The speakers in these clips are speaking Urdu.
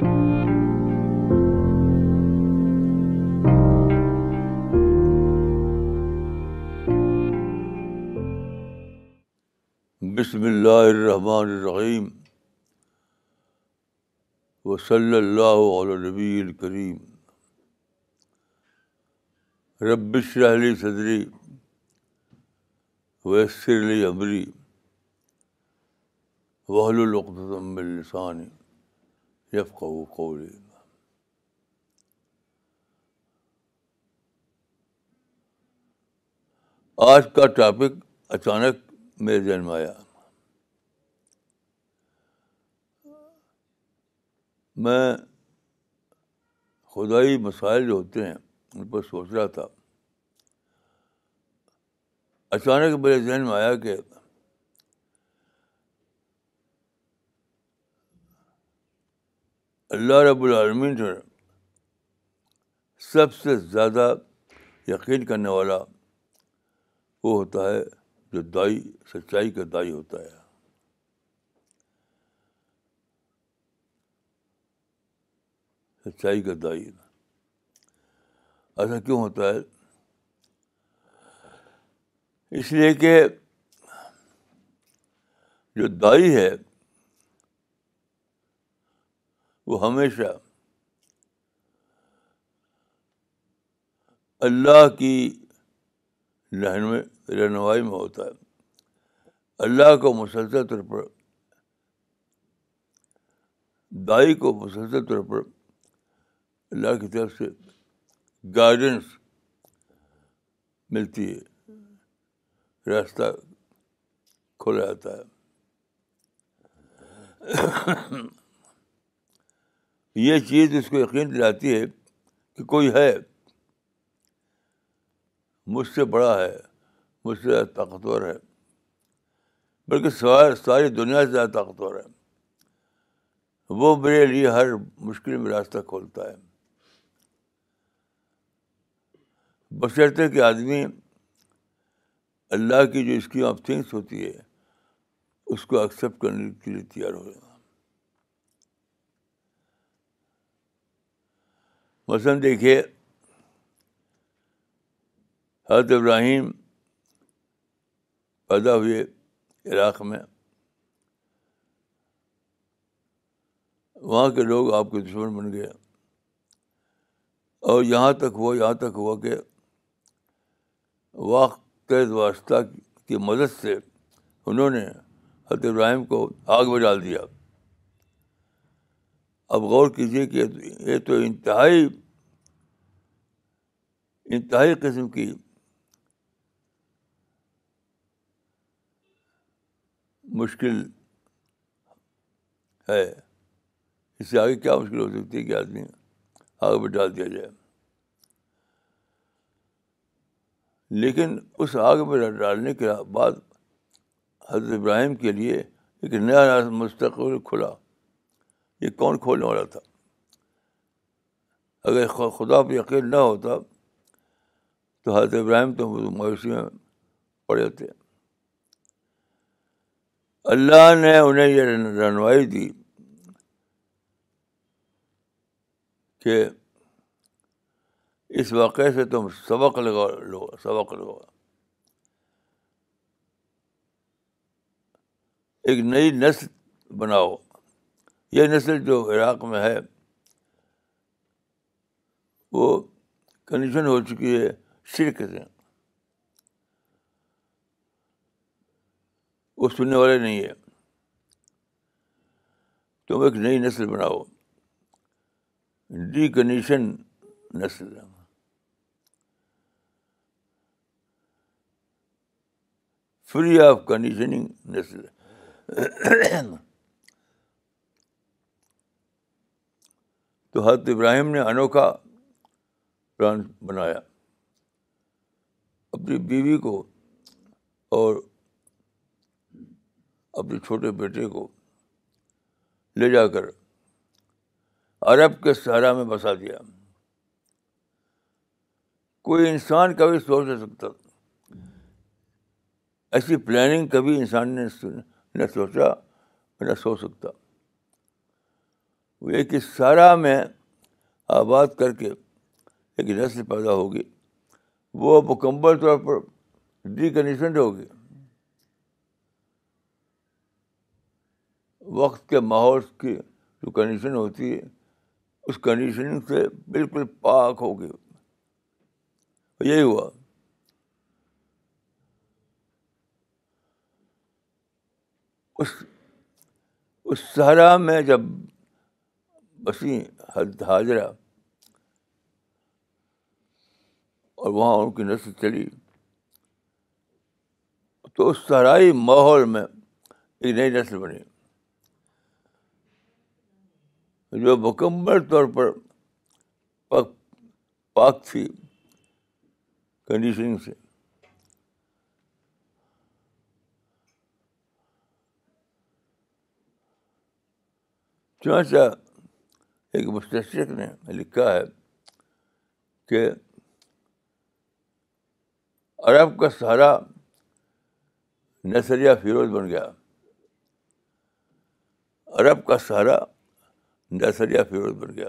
بسم اللہ الرحمن الرحیم وصلی اللہ علی نبی الکریم کریم رب شہلی صدری ویسر علی عمری وحلسانی آج کا ٹاپک اچانک میرے آیا میں خدائی مسائل جو ہوتے ہیں ان پر سوچ رہا تھا اچانک میرے ذہن میں آیا کہ اللہ رب العالمین جو ہے سب سے زیادہ یقین کرنے والا وہ ہوتا ہے جو دائی سچائی کا دائی ہوتا ہے سچائی کا دائی ایسا کیوں ہوتا ہے اس لیے کہ جو دائی ہے وہ ہمیشہ اللہ کی میں رہنمائی میں ہوتا ہے اللہ کو مسلسل طور پر دائی کو مسلسل طور پر اللہ کی طرف سے گائیڈنس ملتی ہے راستہ کھولا جاتا ہے یہ چیز اس کو یقین دلاتی ہے کہ کوئی ہے مجھ سے بڑا ہے مجھ سے زیادہ طاقتور ہے بلکہ سوار ساری دنیا سے زیادہ طاقتور ہے وہ میرے لیے ہر مشکل میں راستہ کھولتا ہے بشرطے کے آدمی اللہ کی جو اسکیم آف تھنگس ہوتی ہے اس کو ایکسیپٹ کرنے کے لیے تیار ہوئے مثلاً دیکھیے حضرت ابراہیم پیدا ہوئے عراق میں وہاں کے لوگ آپ کے دشمن بن گئے اور یہاں تک ہوا یہاں تک ہوا کہ واقع واسطہ کی مدد سے انہوں نے حضرت ابراہیم کو آگ میں ڈال دیا اب غور کیجیے کہ یہ تو انتہائی انتہائی قسم کی مشکل ہے اس سے آگے کیا مشکل ہو سکتی ہے کہ آدمی آگ میں ڈال دیا جائے لیکن اس آگ میں ڈالنے کے بعد حضرت ابراہیم کے لیے ایک نیا مستقبل کھلا یہ کون کھولنے والا تھا اگر خدا پہ یقین نہ ہوتا تو حضرت ابراہیم تو مویشی میں پڑے ہوتے اللہ نے انہیں یہ رہنمائی دی کہ اس واقعے سے تم سبق لگا لو سبق لگا ایک نئی نسل بناؤ یہ نسل جو عراق میں ہے وہ کنڈیشن ہو چکی ہے شرک سے وہ سننے والے نہیں ہے تم ایک نئی نسل بناؤ ڈی کنڈیشن نسل فری آف کنڈیشننگ نسل تو حضرت ابراہیم نے انوکھا پلان بنایا اپنی بیوی کو اور اپنے چھوٹے بیٹے کو لے جا کر عرب کے سہارا میں بسا دیا کوئی انسان کبھی سوچ نہیں سکتا ایسی پلاننگ کبھی انسان نے نہ سوچا نہ سوچ سکتا ایک اس سارا میں آباد کر کے ایک نسل پیدا ہوگی وہ مکمل طور پر ڈیکنڈیشنڈ ہوگی وقت کے ماحول کی جو کنڈیشن ہوتی ہے اس کنڈیشننگ سے بالکل پاک ہوگی یہی ہوا اس اس صحرا میں جب بسی حد حاضرہ اور وہاں ان کی نسل چلی تو اس سرائی ماحول میں ایک نئی نسل بنی جو مکمل طور پر پاک تھی کنڈیشننگ سے ایک مستشرق نے لکھا ہے کہ عرب کا سہارا نسریہ فیروز بن گیا عرب کا سہارا نسریہ فیروز بن گیا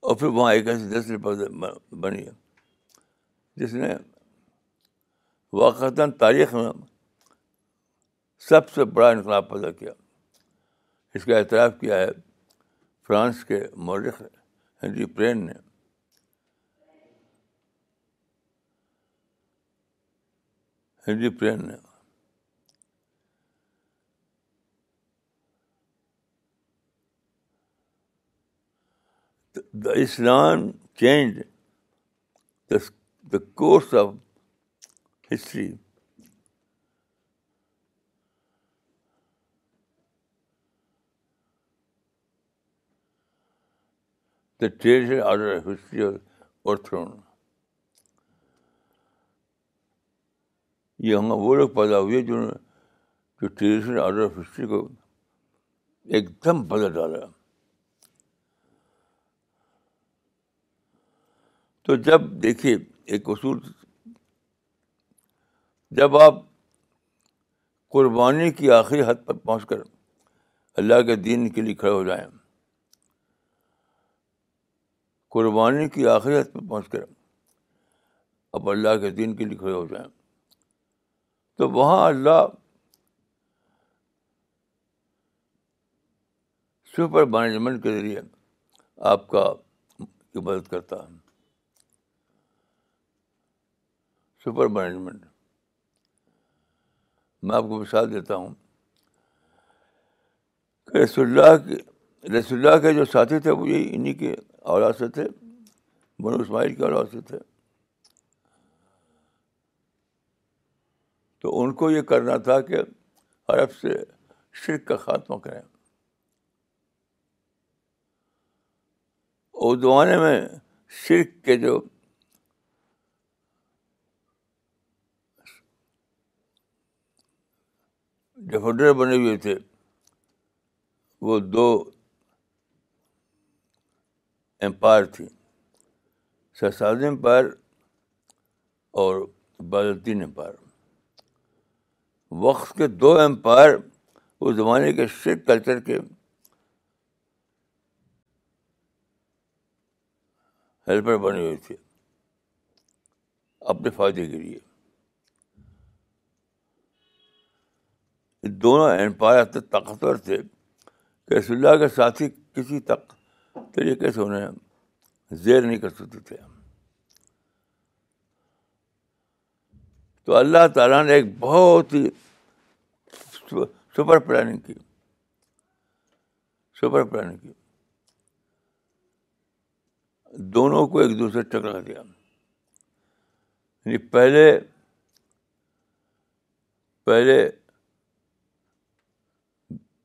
اور پھر وہاں ایک ایسی نسل بنی بنی جس نے واقعتاً تاریخ میں سب سے بڑا انقلاب پیدا کیا اس کا اعتراف کیا ہے فرانس کے مورخ ہنری پرین نے ہنری پرین نے the Islam change the course of history traditional order of history یہ ہم وہ لوگ پیدا ہوئے جو ٹریڈیشنل آرڈر آف ہسٹری کو ایک دم بدل ڈالا تو جب دیکھیے ایک اصول جب آپ قربانی کی آخری حد پر پہنچ کر اللہ کے دین کے لیے کھڑے ہو جائیں قربانی کی آخری حد پہ پہنچ کر اب اللہ کے دین کے لیے کھڑے ہو جائیں تو وہاں اللہ سپر مینجمنٹ کے ذریعے آپ کا مدد کرتا ہے سپر مینجمنٹ میں آپ کو مثال دیتا ہوں کہ رسول اللہ کے رسول اللہ کے جو ساتھی تھے وہ یہی انہیں کے اولاد سے تھے بنو اسماعیل کے اولاد سے تھے تو ان کو یہ کرنا تھا کہ عرب سے شرک کا خاتمہ کریں زمانے میں شرک کے جو بنے ہوئے تھے وہ دو امپائر تھی شہساد امپائر اور بالدین امپائر وقت کے دو امپائر اس زمانے کے شرک کلچر کے ہیلپر بنے ہوئے تھے اپنے فائدے کے لیے دونوں امپائر اتنے طاقتور تھے کہ رسول اللہ کے ساتھی کسی تک طریقے سے انہیں زیر نہیں کر سکتے تھے تو اللہ تعالیٰ نے ایک بہت ہی سپر سپر پلاننگ پلاننگ کی کی دونوں کو ایک دوسرے ٹکرا دیا پہلے پہلے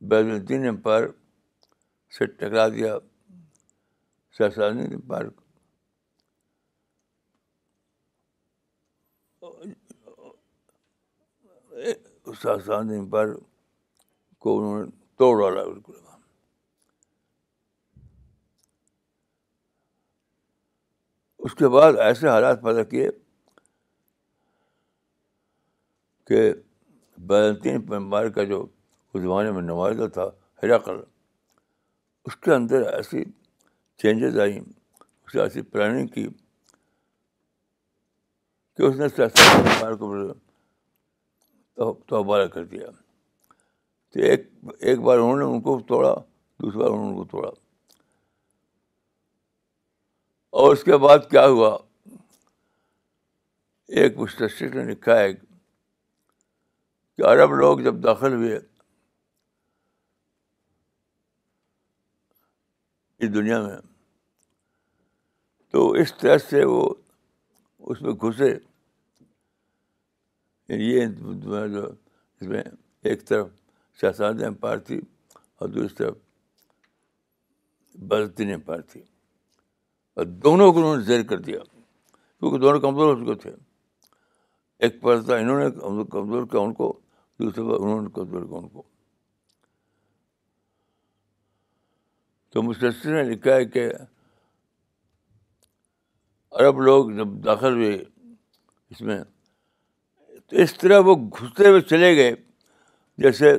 بیج الدین پر سے ٹکرا دیا یعنی شاہ پارک شاہ پارک کو انہوں نے توڑ ڈالا بالکل اس کے بعد ایسے حالات پیدا کیے کہ بیل پیمبار کا جو اس زمانے میں نمائندہ تھا حراک اس کے اندر ایسی چینجز آئیں سیاسی پلاننگ کی کہ اس نے سیاسی کو توبارہ کر دیا تو ایک ایک بار انہوں نے ان کو توڑا دوسری بار انہوں نے ان کو توڑا اور اس کے بعد کیا ہوا ایک مستشر نے لکھا ہے کہ عرب لوگ جب داخل ہوئے اس دنیا میں تو اس طرح سے وہ اس میں گھسے یعنی یہ جو اس میں ایک طرف شہزاد امپائر تھی اور دوسری طرف برطین امپائر تھی اور دونوں کو انہوں نے زیر کر دیا کیونکہ دونوں کمزور ہو چکے تھے ایک پر تھا انہوں نے کمزور کیا ان کو دوسرے پر انہوں نے کمزور کیا ان کو تو مسلسل نے لکھا ہے کہ عرب لوگ جب داخل ہوئے اس میں تو اس طرح وہ گھستے ہوئے چلے گئے جیسے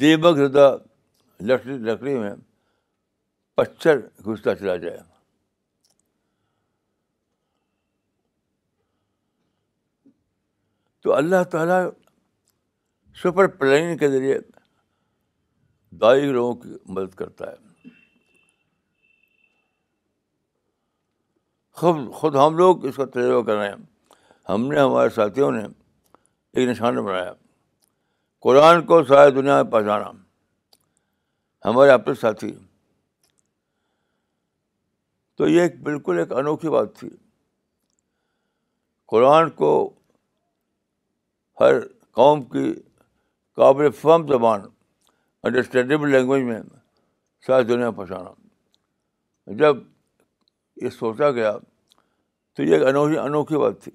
دیبک زدہ لکڑی لکڑی میں پچھر گھستا چلا جائے تو اللہ تعالیٰ سپر پلین کے ذریعے دائی لوگوں کی مدد کرتا ہے خود خود ہم لوگ اس کا تجربہ کر رہے ہیں ہم نے ہمارے ساتھیوں نے ایک نشانہ بنایا قرآن کو ساری دنیا میں پہنچانا ہمارے اپنے ساتھی تو یہ ایک بالکل ایک انوکھی بات تھی قرآن کو ہر قوم کی قابل فہم زبان انڈرسٹینڈیبل لینگویج میں ساری دنیا پہنچانا جب یہ سوچا گیا تو یہ ایک انوکھی انوکھی بات تھی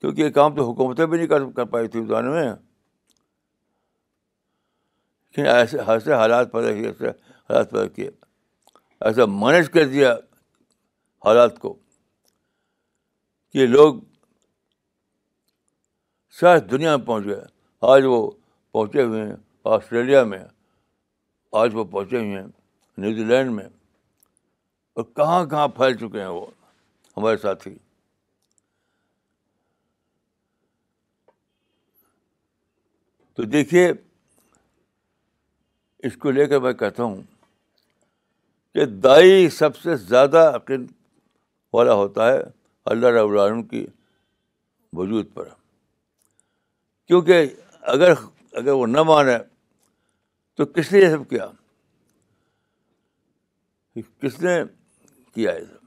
کیونکہ یہ کام تو حکومتیں بھی نہیں کر کر پائی تھی اس دور میں کہ ایسے ایسے حالات پیدا کیے ایسے حالات پیدا کیے ایسا مینج کر دیا حالات کو کہ لوگ شاید دنیا میں پہنچ گئے آج وہ پہنچے ہوئے ہیں آسٹریلیا میں آج وہ پہنچے ہوئے ہیں نیوزی لینڈ میں اور کہاں کہاں پھیل چکے ہیں وہ ہمارے ساتھی تو دیکھیے اس کو لے کر میں کہتا ہوں کہ دائی سب سے زیادہ عقید والا ہوتا ہے اللہ رب العالم کی وجود پر کیونکہ اگر اگر وہ نہ مانے تو کس نے یہ سب کیا کس نے کیا یہ سب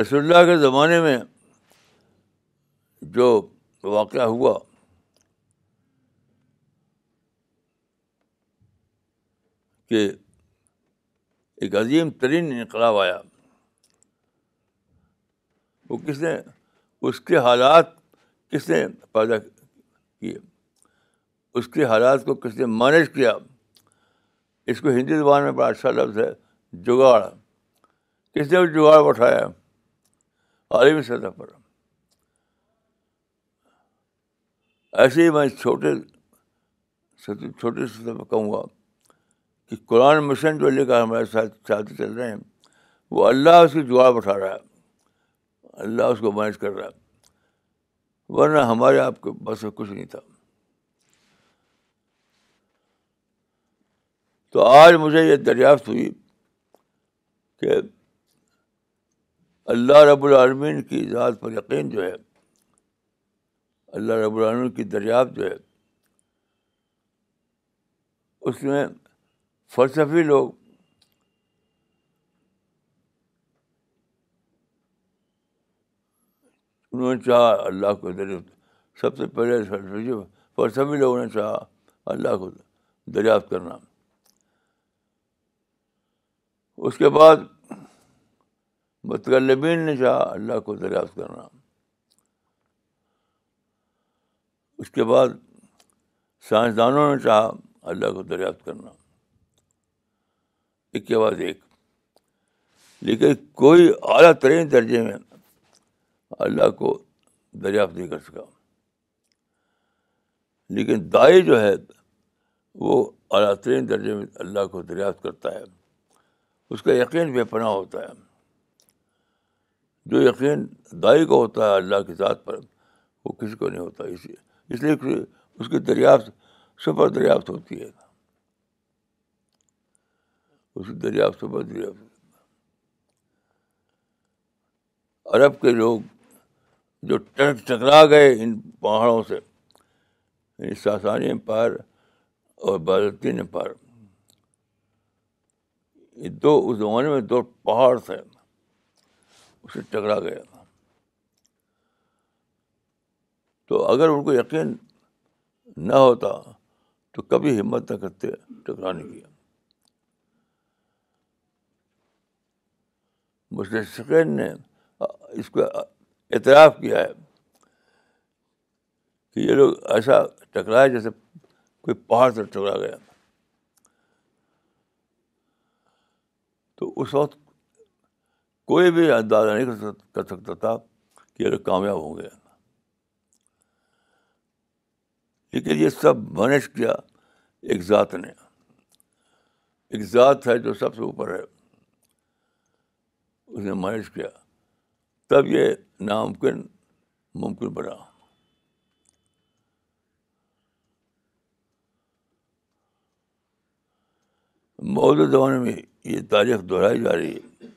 رسول اللہ کے زمانے میں جو واقعہ ہوا کہ ایک عظیم ترین انقلاب آیا وہ کس نے اس کے حالات کس نے پیدا اس کے حالات کو کس نے مینج کیا اس کو ہندی زبان میں بڑا اچھا لفظ ہے جگاڑ کس نے اس جگاڑ اٹھایا عالمی سطح پر ایسے ہی میں چھوٹے چھوٹے سطح پر کہوں گا کہ قرآن مشن جو لے کر ہمارے ساتھ چاہتے چل رہے ہیں وہ اللہ اس کی جگاڑ اٹھا رہا ہے اللہ اس کو مینج کر رہا ہے ورنہ ہمارے آپ کے بس میں کچھ نہیں تھا تو آج مجھے یہ دریافت ہوئی کہ اللہ رب العالمین کی ذات پر یقین جو ہے اللہ رب العالمین کی دریافت جو ہے اس میں فلسفی لوگ انہوں نے چاہا اللہ کو دریافت سب سے پہلے اور سبھی لوگوں نے چاہا اللہ کو دریافت کرنا اس کے بعد بطغبین نے چاہا اللہ کو دریافت کرنا اس کے بعد سائنسدانوں نے چاہا اللہ کو دریافت کرنا ایک کے بعد ایک لیکن کوئی اعلیٰ ترین درجے میں اللہ کو دریافت نہیں کر سکا لیکن دائیں جو ہے وہ اعلیٰ ترین درجے میں اللہ کو دریافت کرتا ہے اس کا یقین بے پناہ ہوتا ہے جو یقین دائی کو ہوتا ہے اللہ کے ذات پر وہ کسی کو نہیں ہوتا اس لیے اس کی دریافت سپر دریافت ہوتی ہے اس کی دریافت سپر دریافت عرب کے لوگ جو ٹکرا گئے ان پہاڑوں سے یعنی ساسانی امپائر اور امپائر یہ دو اس زمانے میں دو پہاڑ تھے اسے ٹکرا گیا تو اگر ان کو یقین نہ ہوتا تو کبھی ہمت نہ کرتے ٹکرانے کی مسلم نے اس کو اعتراف کیا ہے کہ یہ لوگ ایسا ٹکرا ہے جیسے کوئی پہاڑ سے ٹکرا گیا تو اس وقت کوئی بھی اندازہ نہیں کر سکتا تھا کہ یہ لوگ کامیاب ہوں گے لیکن یہ سب منش کیا ایک ذات نے ایک ذات ہے جو سب سے اوپر ہے اس نے منش کیا تب یہ ناممکن ممکن بنا موجودہ زمانے میں یہ تاریخ دہرائی جا رہی ہے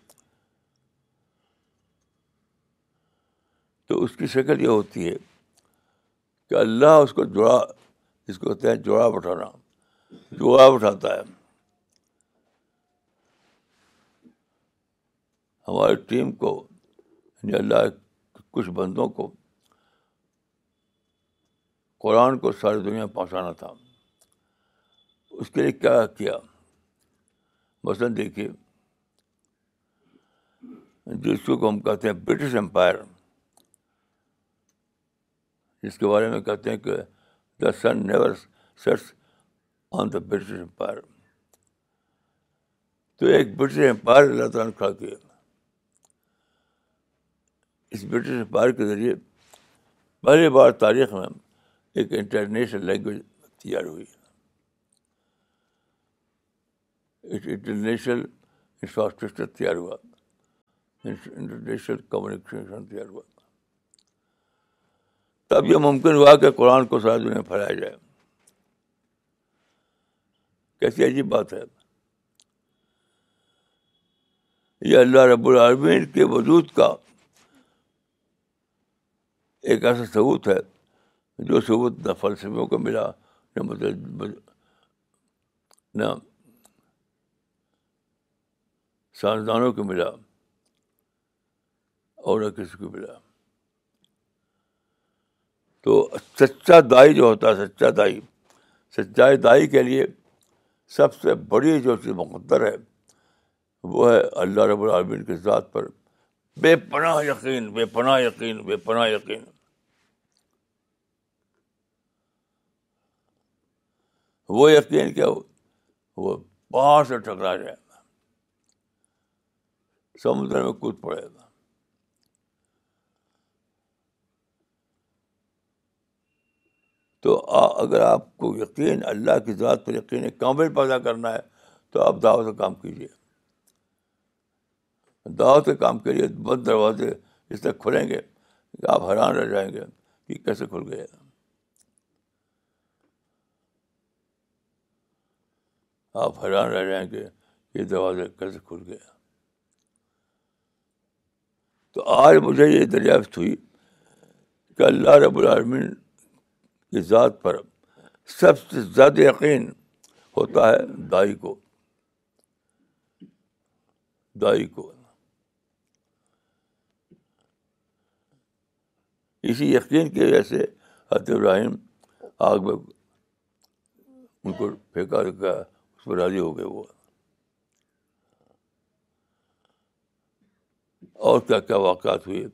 تو اس کی شکل یہ ہوتی ہے کہ اللہ اس کو جوڑا اس کو کہتے ہیں جوڑا بٹھانا جوڑا بٹھاتا ہے ہماری ٹیم کو یعنی اللہ کچھ بندوں کو قرآن کو ساری دنیا پہنچانا تھا اس کے لیے کیا کیا مثلاً دیکھیے جس کو ہم کہتے ہیں برٹش امپائر جس کے بارے میں کہتے ہیں کہ the sun never on the British empire تو ایک برٹش امپائر اللہ تعالیٰ نے کھڑا کیا اس برٹش اخبار کے ذریعے پہلی بار تاریخ میں ایک انٹرنیشنل لینگویج تیار ہوئی انٹرنیشنل انفراسٹرکچر تیار ہوا انٹرنیشنل کمیونیکیشن تیار ہوا تب یہ ممکن ہوا کہ قرآن کو شاید انہیں پھیلایا جائے کیسی عجیب بات ہے یہ اللہ رب العالمین کے وجود کا ایک ایسا ثبوت ہے جو ثبوت نہ فلسفوں کو ملا نہ مطلب, مطلب نہ سائنسدانوں کو ملا اور نہ کسی کو ملا تو سچا دائی جو ہوتا ہے سچا دائی سچائی دائی کے لیے سب سے بڑی جو چیز مقدر ہے وہ ہے اللہ رب العالمین کے ذات پر بے پناہ یقین بے پناہ یقین بے پناہ یقین وہ یقین کیا وہ پہاڑ سے ٹکرا جائے گا سمندر میں کود پڑے گا تو اگر آپ کو یقین اللہ کی ذات پر یقین کامل پیدا کرنا ہے تو آپ دعوت کا کام کیجیے دعوت کے کام کے لیے بند دروازے اس طرح کھلیں گے آپ حیران رہ جائیں گے کہ کیسے کھل گئے آپ حیران رہ جائیں گے یہ دروازے کیسے کھل گئے تو آج مجھے یہ دریافت ہوئی کہ اللہ رب العالمین کی ذات پر سب سے زیادہ یقین ہوتا ہے دائی کو دائی کو اسی یقین کی وجہ سے حضرت ابراہیم آگ میں ان کو پھینکا رکھا اس پر راضی ہو گئے وہ اور کیا کیا واقعات ہوئے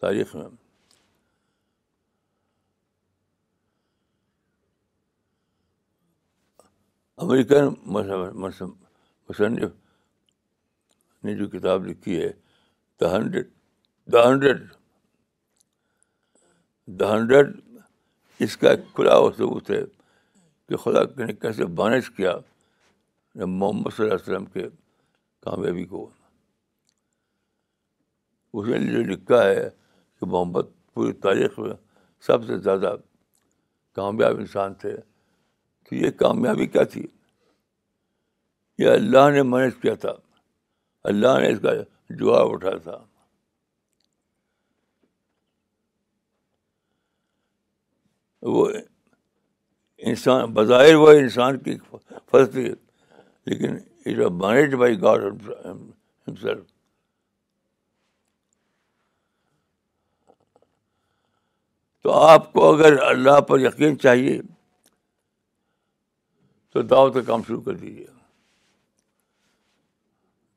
تاریخ میں امریکن مصنف نے جو کتاب لکھی ہے the the hundred hundred the hundred اس کا ایک کھلا ثبوت ہے کہ خدا نے کیسے بانش کیا محمد صلی اللہ علیہ وسلم کے کامیابی کو اس نے جو لکھا ہے کہ محمد پوری تاریخ میں سب سے زیادہ کامیاب انسان تھے تو یہ کامیابی کیا تھی یہ اللہ نے مینج کیا تھا اللہ نے اس کا جواب اٹھایا تھا وہ انسان بظاہر وہ انسان کی فلسطی لیکن اٹ بائی گاڈ تو آپ کو اگر اللہ پر یقین چاہیے تو دعوت کا کام شروع کر دیجیے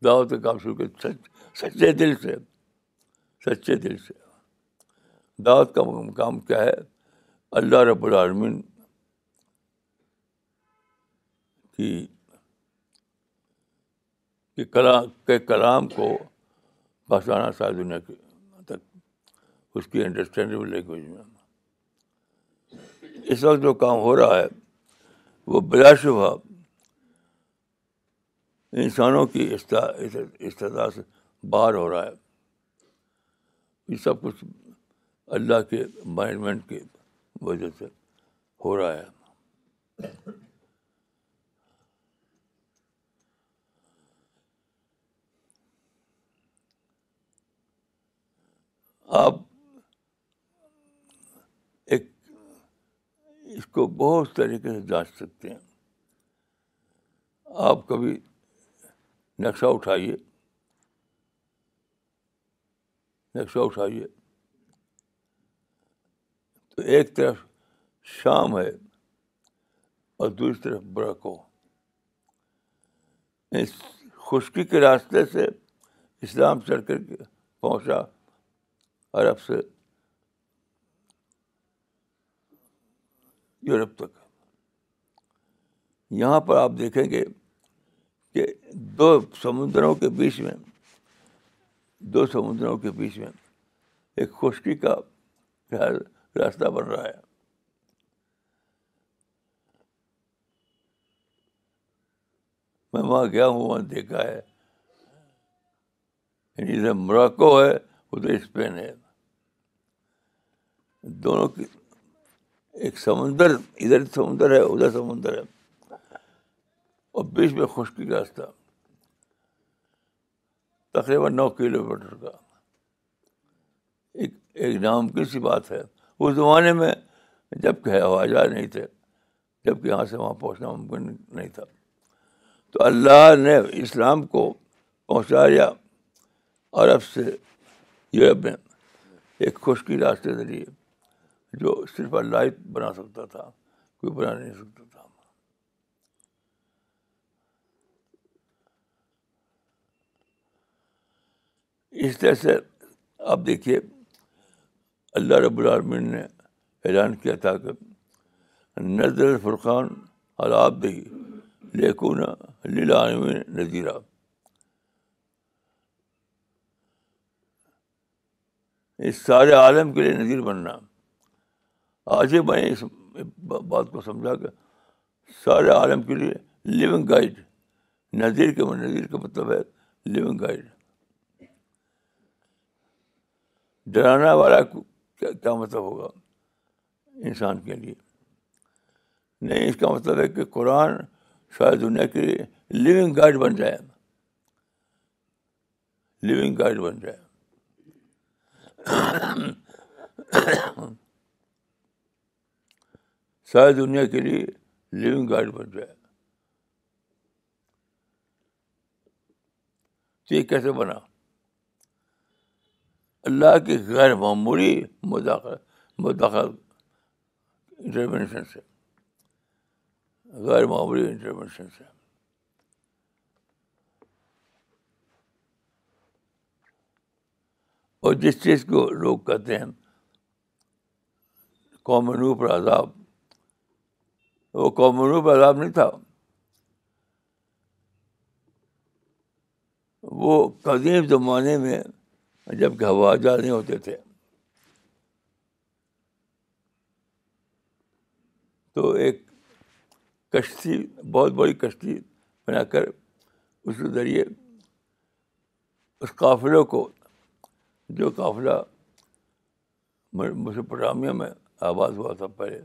دعوت کا کام شروع کر سچ سچے دل سے سچے دل سے دعوت کا کام کیا ہے اللہ رب العالمین کی کہ کلام کے کلام کو پہنچانا ساری دنیا کے اس کی انڈرسٹینڈیبل لینگویج میں اس وقت جو کام ہو رہا ہے وہ بلا شبہ انسانوں کی استدا سے باہر ہو رہا ہے یہ سب کچھ اللہ کے مائنڈمنٹ کے وجہ سے ہو رہا ہے آپ ایک اس کو بہت طریقے سے جانچ سکتے ہیں آپ کبھی نقشہ اٹھائیے نقشہ اٹھائیے تو ایک طرف شام ہے اور دوسری طرف برکو اس خشکی کے راستے سے اسلام چڑھ کر کے پہنچا عرب سے یورپ تک یہاں پر آپ دیکھیں گے کہ دو سمندروں کے بیچ میں دو سمندروں کے بیچ میں ایک خشکی کا خیال راستہ بن رہا ہے میں وہاں گیا ہوں وہاں دیکھا ہے یعنی مراکو ہے ہے اسپین دونوں کی ایک سمندر ادھر سمندر ہے ادھر سمندر ہے اور بیچ میں کا راستہ تقریباً نو کلو میٹر کا ایک ایک کی سی بات ہے اس زمانے میں جب کہ ہے جہاز نہیں تھے جب کہ یہاں سے وہاں پہنچنا ممکن نہیں تھا تو اللہ نے اسلام کو پہنچایا عرب سے یورپ میں ایک خشکی راستے ذریعے جو صرف اللہ ہی بنا سکتا تھا کوئی بنا نہیں سکتا تھا اس طرح سے آپ دیکھیے اللہ رب العالمین نے اعلان کیا تھا کہ نظر فرقان سارے عالم کے لیے نظیر بننا آج میں اس بات کو سمجھا کہ سارے عالم کے لیے لیونگ گائڈ نظیر کے مطلب، نظیر کا مطلب ہے لیونگ گائڈ ڈرانا والا کیا مطلب ہوگا انسان کے لیے نہیں اس کا مطلب ہے کہ قرآن شاید دنیا کے لیے لیونگ گائڈ بن جائے لیونگ گائڈ بن جائے شاید دنیا کے لیے لیونگ گائڈ بن جائے تو یہ کیسے بنا اللہ کی غیر معمولی مداخلت مداخلت انٹروینشن سے غیر معمولی انٹروینشن سے اور جس چیز کو لوگ کہتے ہیں قوم پر عذاب وہ قوم پر عذاب نہیں تھا وہ قدیم زمانے میں جبکہ ہوا جہاز نہیں ہوتے تھے تو ایک کشتی بہت بڑی کشتی بنا کر اس کے ذریعے اس قافلے کو جو قافلہ مسپٹامیہ میں آباد ہوا تھا پہلے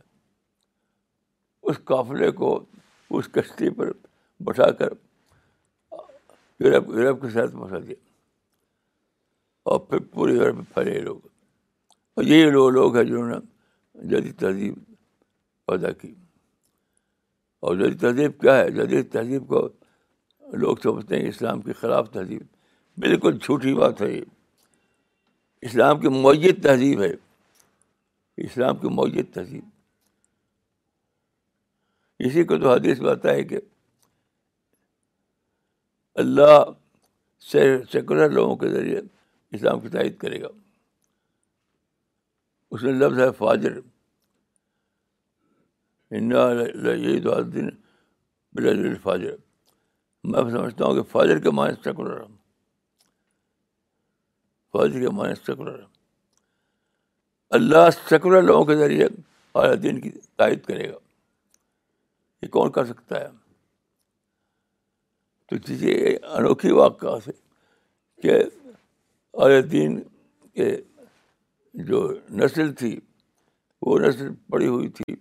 اس قافلے کو اس کشتی پر بٹھا کر یورپ یورپ کے ساتھ پہنچا دیا اور پھر پورے گھر میں پھیلے لوگ اور یہی لوگ لوگ ہیں جنہوں نے جدید تہذیب پیدا کی اور جدید تہذیب کیا ہے جدید تہذیب کو لوگ سمجھتے ہیں اسلام کے خلاف تہذیب بالکل جھوٹی بات ہے یہ اسلام کی معیت تہذیب ہے اسلام کی معیت تہذیب اسی کو تو میں آتا ہے کہ اللہ سیکولر لوگوں کے ذریعے اسلام کی تائید کرے گا اس میں لفظ ہے فاجر یہی تو دن فاجر میں سمجھتا ہوں کہ فاجر کے معنی سیکولر فاجر کے معنی سیکولر اللہ سیکولر لوگوں کے ذریعے اعلیٰ دین کی تائید کرے گا یہ کون کر سکتا ہے تو چیزیں انوکھی واقعہ سے کہ عل دین کے جو نسل تھی وہ نسل پڑی ہوئی تھی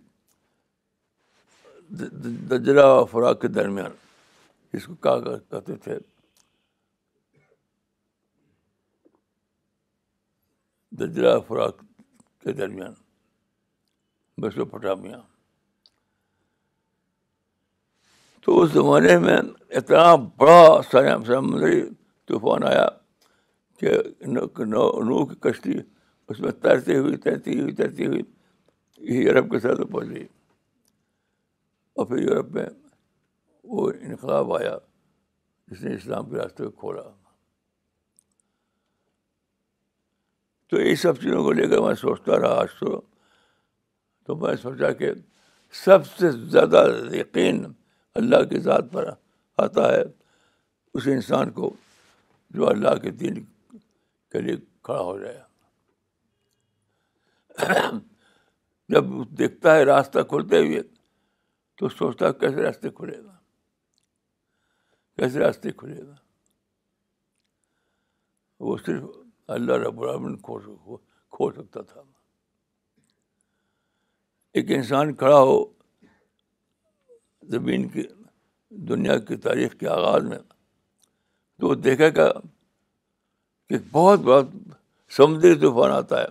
دجرا فراق کے درمیان جس کو کہا کہتے تھے دجرا فراق کے درمیان بس و میاں تو اس زمانے میں اتنا بڑا سمندری طوفان آیا کہ نو کی کشتی اس میں تیرتی ہوئی تیرتی ہوئی تیرتی ہوئی یورپ کے ساتھ پہنچ گئی اور پھر یورپ میں وہ انقلاب آیا جس نے اسلام کے راستے کو کھولا تو یہ سب چیزوں کو لے کر میں سوچتا رہا آج تو تو میں سوچا کہ سب سے زیادہ یقین اللہ کی ذات پر آتا ہے اس انسان کو جو اللہ کے دین کے لیے کھڑا ہو جائے جب دیکھتا ہے راستہ کھلتے ہوئے تو سوچتا ہے کیسے راستے کھلے گا کیسے راستے کھلے گا وہ صرف اللہ رب العمن کھو سکتا تھا ایک انسان کھڑا ہو زمین کی دنیا کی تاریخ کے آغاز میں تو وہ دیکھے گا بہت بہت سمندری طوفان آتا ہے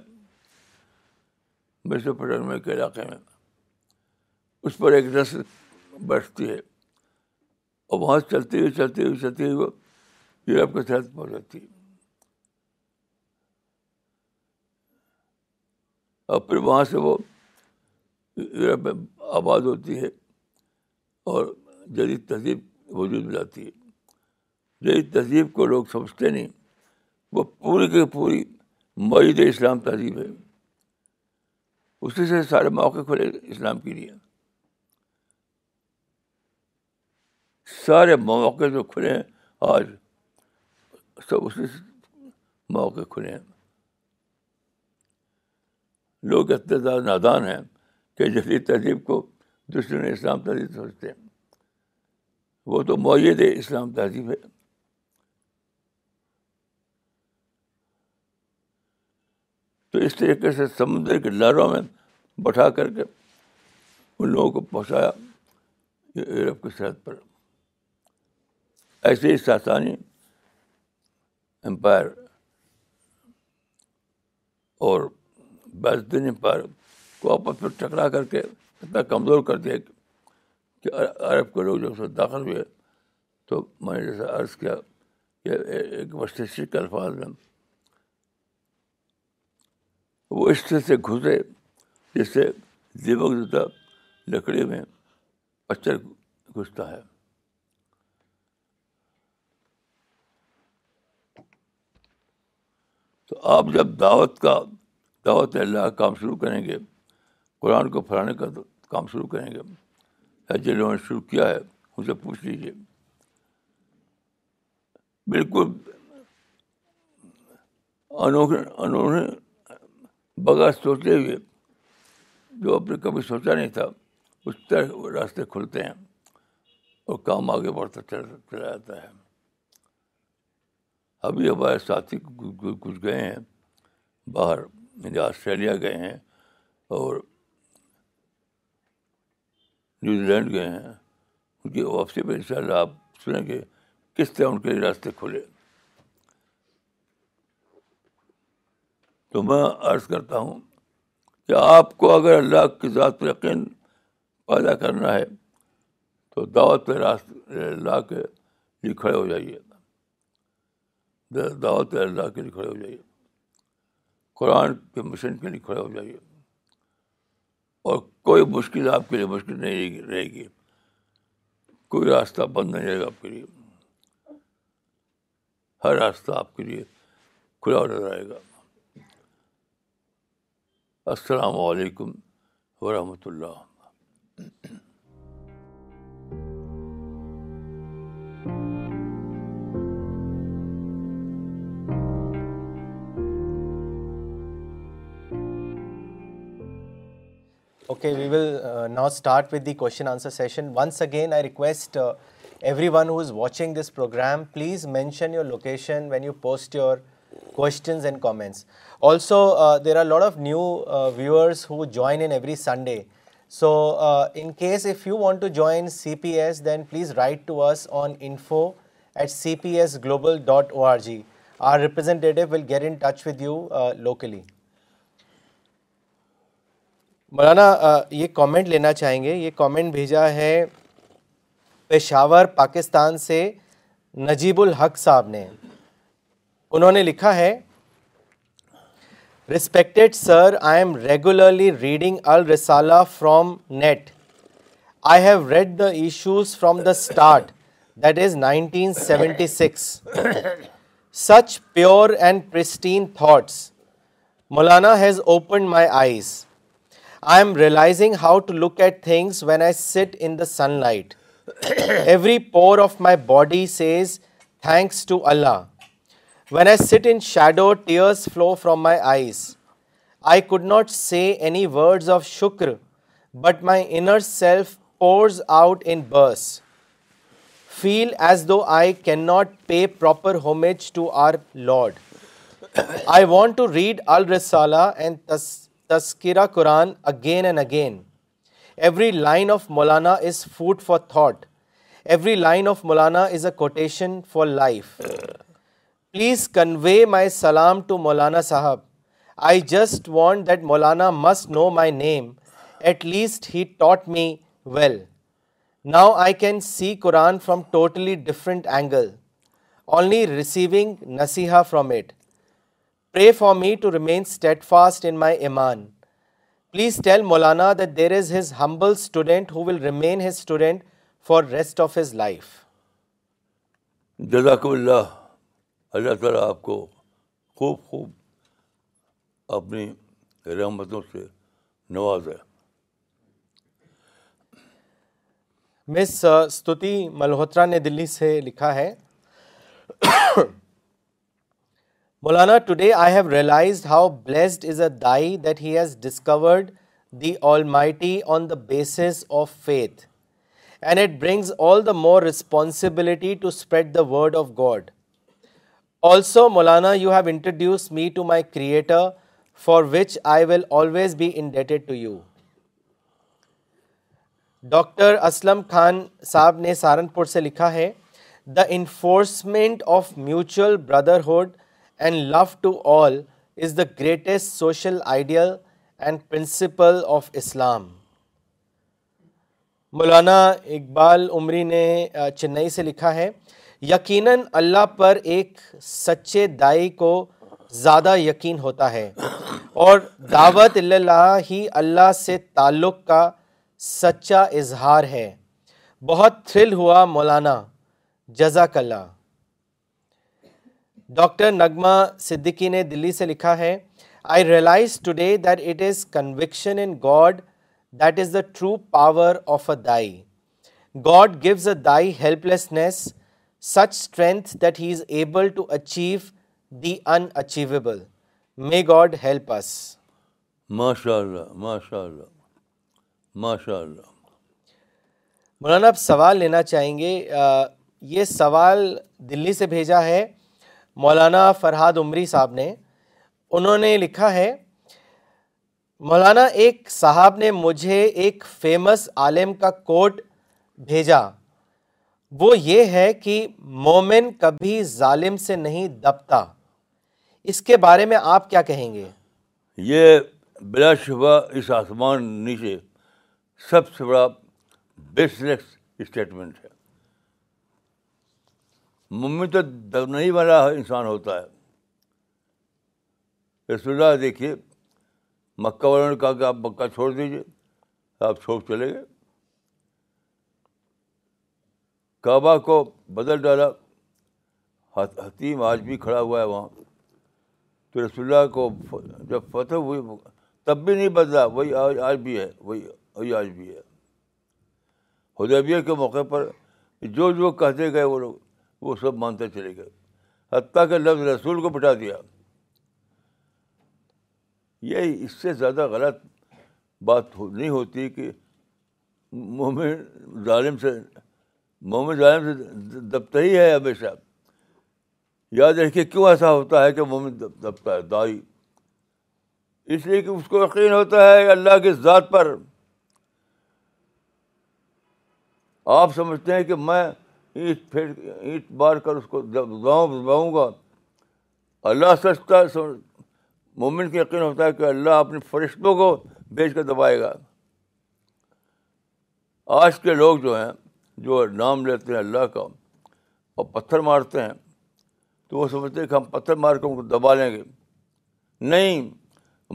مرضی پٹن میں کے علاقے میں اس پر ایک نسل بیٹھتی ہے اور وہاں سے چلتے ہوئے چلتے ہوئے چلتے ہوئے وہ یورپ ساتھ پہنچ جاتی ہے اور پھر وہاں سے وہ یورپ میں آباد ہوتی ہے اور جدید تہذیب وجود میں جاتی ہے جدید تہذیب کو لوگ سمجھتے نہیں وہ پوری کی پوری معید اسلام تہذیب ہے اسی سے سارے موقع کھلے اسلام کے لیے سارے مواقع جو کھلے ہیں آج سب اسی مواقع کھلے ہیں لوگ اتنے زیادہ نادان ہیں کہ جدید تہذیب کو دوسرے اسلام تہذیب سوچتے ہیں وہ تو معید اسلام تہذیب ہے تو اس طریقے سے سمندر کے لہروں میں بٹھا کر کے ان لوگوں کو پہنچایا یورپ کی سرحد پر ایسے ہی ساسانی امپائر اور بیسدین امپائر کو آپس میں ٹکرا کر کے اتنا کمزور کر دیا کہ عرب کے لوگ جب سے داخل ہوئے تو میں نے جیسا عرض کیا کہ ایک وسطی کے الفاظ میں وہ اس طرح سے گھسے جس سے زدہ لکڑی میں اچر گھستا ہے تو آپ جب دعوت کا دعوت اللہ کا کام شروع کریں گے قرآن کو پھیلانے کا کام شروع کریں گے جنہوں نے شروع کیا ہے ان سے پوچھ لیجیے بالکل انوکھے انوکھے بغیر سوچتے ہوئے جو آپ نے کبھی سوچا نہیں تھا اس طرح راستے کھلتے ہیں اور کام آگے بڑھتا چل چلا جاتا ہے ابھی ہمارے ساتھی کچھ گئے ہیں باہر یعنی آسٹریلیا گئے ہیں اور نیوزی لینڈ گئے ہیں ان کی واپسی پہ ان شاء اللہ آپ سنیں گے کس طرح ان کے لیے راستے کھلے تو میں عرض کرتا ہوں کہ آپ کو اگر اللہ کی ذات پر یقین پیدا کرنا ہے تو دعوت پہ راست اللہ کے لیے کھڑے ہو جائیے دعوت اللہ کے لیے کھڑے ہو جائیے قرآن کے مشن کے لیے کھڑے ہو جائیے اور کوئی مشکل آپ کے لیے مشکل نہیں رہے گی کوئی راستہ بند نہیں رہے گا آپ کے لیے ہر راستہ آپ کے لیے کھلا نظر رہے گا السلام علیکم ورحمۃ اللہ okay we will now start with the question answer session once again I request everyone who is watching this programme please mention your location when you post your مولانا یہ کامنٹ لینا چاہیں گے یہ کام بھیجا ہے پشاور پاکستان سے نجیب الحق صاحب نے انہوں نے لکھا ہے respected sir I am regularly reading Alrisala from net I have read the issues from the start that is nineteen seventy six such pure and pristine thoughts Maulana has open my eyes I am realising how to look at things when I sit in the sun light every pore of my body says thanks to Allah when I sit in shadow tears flow from my eyes I could not say any words of شکر but my inner self pours out in برس feel as though I can not pay proper homage to our lord I want to read Al Risala and تذکرہ قرآن again and again every line of Maulana is food for thought every line of Maulana is a quotation for life please convey my سلام to Maulana sahib I just want that Maulana must know my name at least he taught me well now I can see Quran from totally different angle only receiving نسیحا from it pray for me to remain steadfast in my ایمان please tell Maulana that there is his humble student who will remain his student for rest of his life جزاک اللہ اللہ تعالیٰ آپ کو خوب خوب اپنی رحمتوں سے نواز ہے مس ستوتی ملہوترا نے دلی سے لکھا ہے Maulana today I have realised how blessed is a dai that he has discovered the almighty on the basis of faith and it brings all the more responsibility to spread the word of God also Maulana you have introduce me to my creator for which I will always be indebted to you doctor Aslam Khan Sahib نے سہارنپور سے لکھا ہے the enforcement of mutual brotherhood and love to all is the greatest social ideal and principle of Islam Maulana Iqbal Umri نے چنئی سے لکھا ہے یقیناً اللہ پر ایک سچے دائی کو زیادہ یقین ہوتا ہے اور دعوت اللہ ہی اللہ سے تعلق کا سچا اظہار ہے بہت تھرل ہوا مولانا جزاک اللہ ڈاکٹر نغمہ صدیقی نے دلی سے لکھا ہے I realize today that it is conviction in God that is the true power of a دائی گاڈ گیوز اے دائی helplessness such strength that he is able to achieve the unachievable may God help us ماشاء اللہ ماشاء اللہ ماشاء اللہ مولانا آپ سوال لینا چاہیں گے یہ سوال دلی سے بھیجا ہے مولانا فرحاد عمری صاحب نے انہوں نے لکھا ہے مولانا ایک صاحب نے مجھے ایک فیمس عالم کا کوٹ بھیجا وہ یہ ہے کہ مومن کبھی ظالم سے نہیں دبتا اس کے بارے میں آپ کیا کہیں گے یہ بلا شبہ اس آسمان نیچے سب سے بڑا بس اسٹیٹمنٹ ہے مومن تو دب نہیں والا انسان ہوتا ہے اس اللہ دیکھیے مکہ والوں نے کہا کہ آپ مکہ چھوڑ دیجیے آپ چھوڑ چلے گئے کعبہ کو بدل ڈالا حتیم آج بھی کھڑا ہوا ہے وہاں تو رسول اللہ کو جب فتح ہوئی تب بھی نہیں بدلا وہی آج آج بھی ہے وہی وہی آج بھی ہے خدیبیہ کے موقع پر جو جو کہتے گئے وہ لوگ وہ سب مانتے چلے گئے حتیٰ کہ لفظ رسول کو بٹا دیا یہ اس سے زیادہ غلط بات نہیں ہوتی کہ مومن ظالم سے مومن ظالم سے دبتا ہی ہے ہمیشہ یاد رکھے کیوں ایسا ہوتا ہے کہ مومن دبتا ہے دائی اس لیے کہ اس کو یقین ہوتا ہے اللہ کی ذات پر آپ سمجھتے ہیں کہ میں اینٹ پھر اینٹ بار کر اس کو دباؤں دباؤں گا اللہ سچتا ہے مومن کو یقین ہوتا ہے کہ اللہ اپنے فرشتوں کو بیچ کر دبائے گا آج کے لوگ جو ہیں جو نام لیتے ہیں اللہ کا اور پتھر مارتے ہیں تو وہ سمجھتے ہیں کہ ہم پتھر مار کر ان کو دبا لیں گے نہیں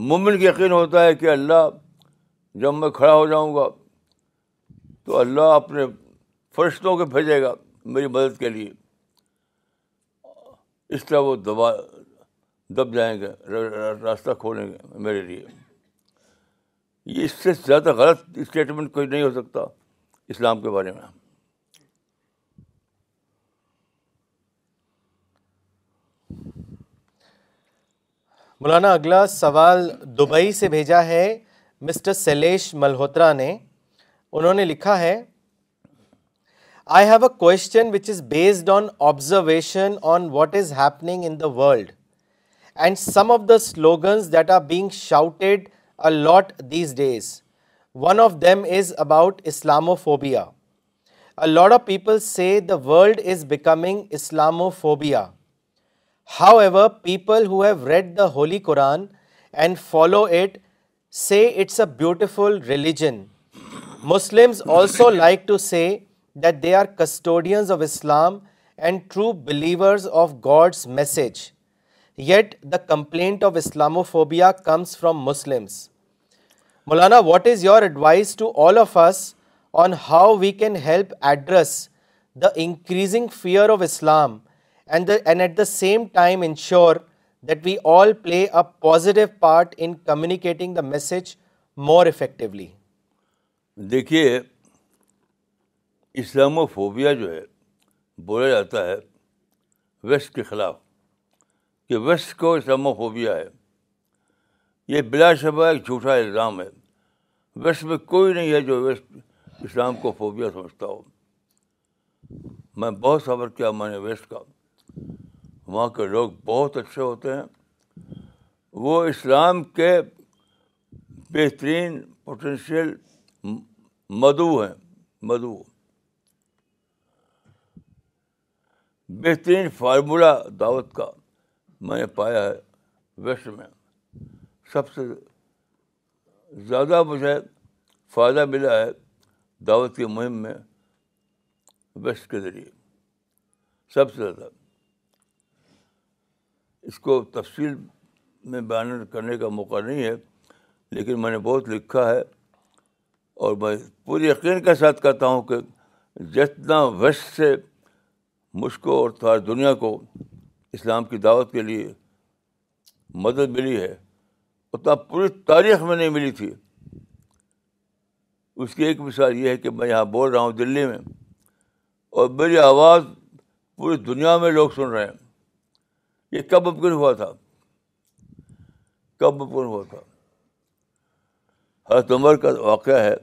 ممن یقین ہوتا ہے کہ اللہ جب میں کھڑا ہو جاؤں گا تو اللہ اپنے فرشتوں کے بھیجے گا میری مدد کے لیے اس طرح وہ دبا دب جائیں گے راستہ کھولیں گے میرے لیے یہ اس سے زیادہ غلط اسٹیٹمنٹ کوئی نہیں ہو سکتا اسلام کے بارے میں مولانا اگلا سوال دبئی سے بھیجا ہے مسٹر سیلیش ملہوترا نے انہوں نے لکھا ہے I have a question which is based on observation on what is happening in the world and some of the slogans that are being shouted a lot these days one of them is about Islamophobia a lot of people say the world is becoming Islamophobia However, people who have read the Holy Quran and follow it say it's a beautiful religion. Muslims also like to say that they are custodians of Islam and true believers of God's message. Yet the complaint of Islamophobia comes from Muslims. Maulana, what is your advice to all of us on how we can help address the increasing fear of Islam and and at the same time ensure that we all play a positive part in communicating the message more effectively دیکھیے اسلامو فوبیا جو ہے بولا جاتا ہے ویسٹ کے خلاف کہ ویسٹ کو اسلامو فوبیا ہے یہ بلا شبہ ایک جھوٹا الزام ہے ویسٹ میں کوئی نہیں ہے جو ویسٹ اسلام کو فوبیا سمجھتا ہو میں بہت صبر کیا میں نے ویسٹ کا وہاں کے لوگ بہت اچھے ہوتے ہیں وہ اسلام کے بہترین پوٹینشیل مدعو ہیں مدعو بہترین فارمولہ دعوت کا میں نے پایا ہے ویسٹ میں سب سے زیادہ مجھے فائدہ ملا ہے دعوت کی مہم میں ویسٹ کے ذریعے سب سے زیادہ اس کو تفصیل میں بیان کرنے کا موقع نہیں ہے لیکن میں نے بہت لکھا ہے اور میں پوری یقین کے ساتھ کہتا ہوں کہ جتنا ویسٹ سے مجھ کو اور تھوڑا دنیا کو اسلام کی دعوت کے لیے مدد ملی ہے اتنا پوری تاریخ میں نہیں ملی تھی اس کی ایک مثال یہ ہے کہ میں یہاں بول رہا ہوں دلی میں اور میری آواز پوری دنیا میں لوگ سن رہے ہیں یہ کب ممکن ہوا تھا کب ممکن ہوا تھا حضرت عمر کا واقعہ ہے